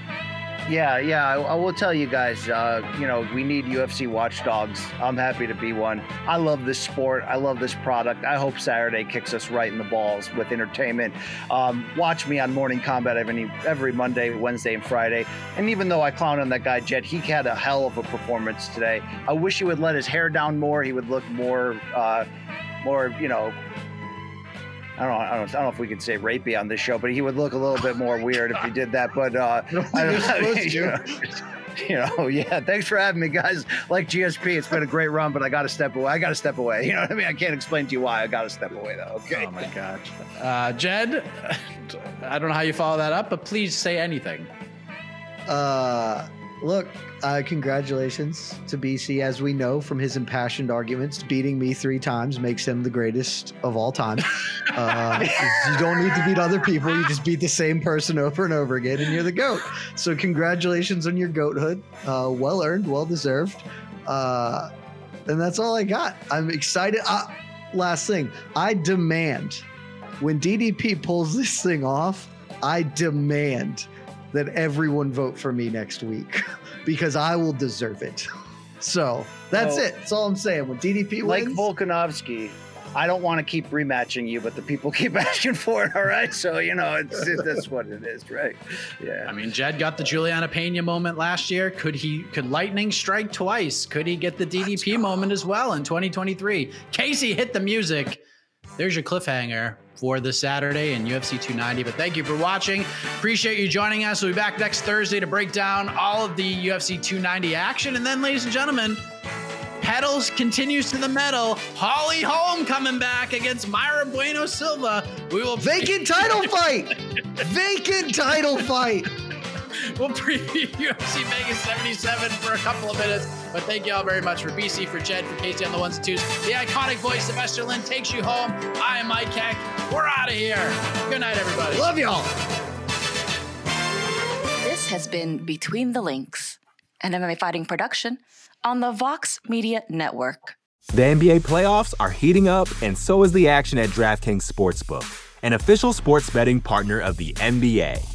Yeah, yeah. I, I, will tell you guys, uh, you know, we need UFC watchdogs. I'm happy to be one. I love this sport. I love this product. I hope Saturday kicks us right in the balls with entertainment. Um, watch me on Morning Kombat every, every Monday, Wednesday, and Friday. And even though I clown on that guy, Jed, he had a hell of a performance today. I wish he would let his hair down more. He would look more, uh, more, you know, I don't, know, I don't, I don't know if we could say rapey on this show, but he would look a little bit more weird if he did that. But uh, I don't know, you, know, you know, yeah. Thanks for having me, guys. Like GSP, it's been a great run, but I got to step away. I got to step away. You know what I mean? I can't explain to you why. I got to step away, though. Okay. Oh my gosh, uh, Jed. I don't know how you follow that up, but please say anything. Uh, look, uh, congratulations to BC. As we know from his impassioned arguments, beating me three times makes him the greatest of all time. Uh, you don't need to beat other people; you just beat the same person over and over again, and you're the goat. So, congratulations on your goathood. Uh, well earned, well deserved. Uh, and that's all I got. I'm excited. Uh, last thing, I demand when DDP pulls this thing off, I demand that everyone vote for me next week because I will deserve it. So that's it. That's all I'm saying. When DDP wins, like wins, Volkanovski, I don't want to keep rematching you, but the people keep asking for it. All right, so you know it's, it, that's what it is, right? Yeah. I mean, Jed got the Julianna Pena moment last year. Could he? Could lightning strike twice? Could he get the DDP moment as well in 2023? Casey hit the music. There's your cliffhanger for this Saturday in UFC 290. But thank you for watching. Appreciate you joining us. We'll be back next Thursday to break down all of the UFC 290 action. And then, ladies and gentlemen, pedals continues to the metal. Holly Holm coming back against Mayra Bueno Silva. We will vacant title fight. vacant title fight. we'll preview UFC Vegas 77 for a couple of minutes. But thank you all very much for BC, for Jed, for Casey on the ones and twos. The iconic voice, Sylvester Lynn, takes you home. I am Mike Heck. We're out of here. Good night, everybody. Love y'all. This has been Between the Links, an MMA fighting production on the Vox Media Network. The NBA playoffs are heating up, and so is the action at DraftKings Sportsbook, an official sports betting partner of the NBA.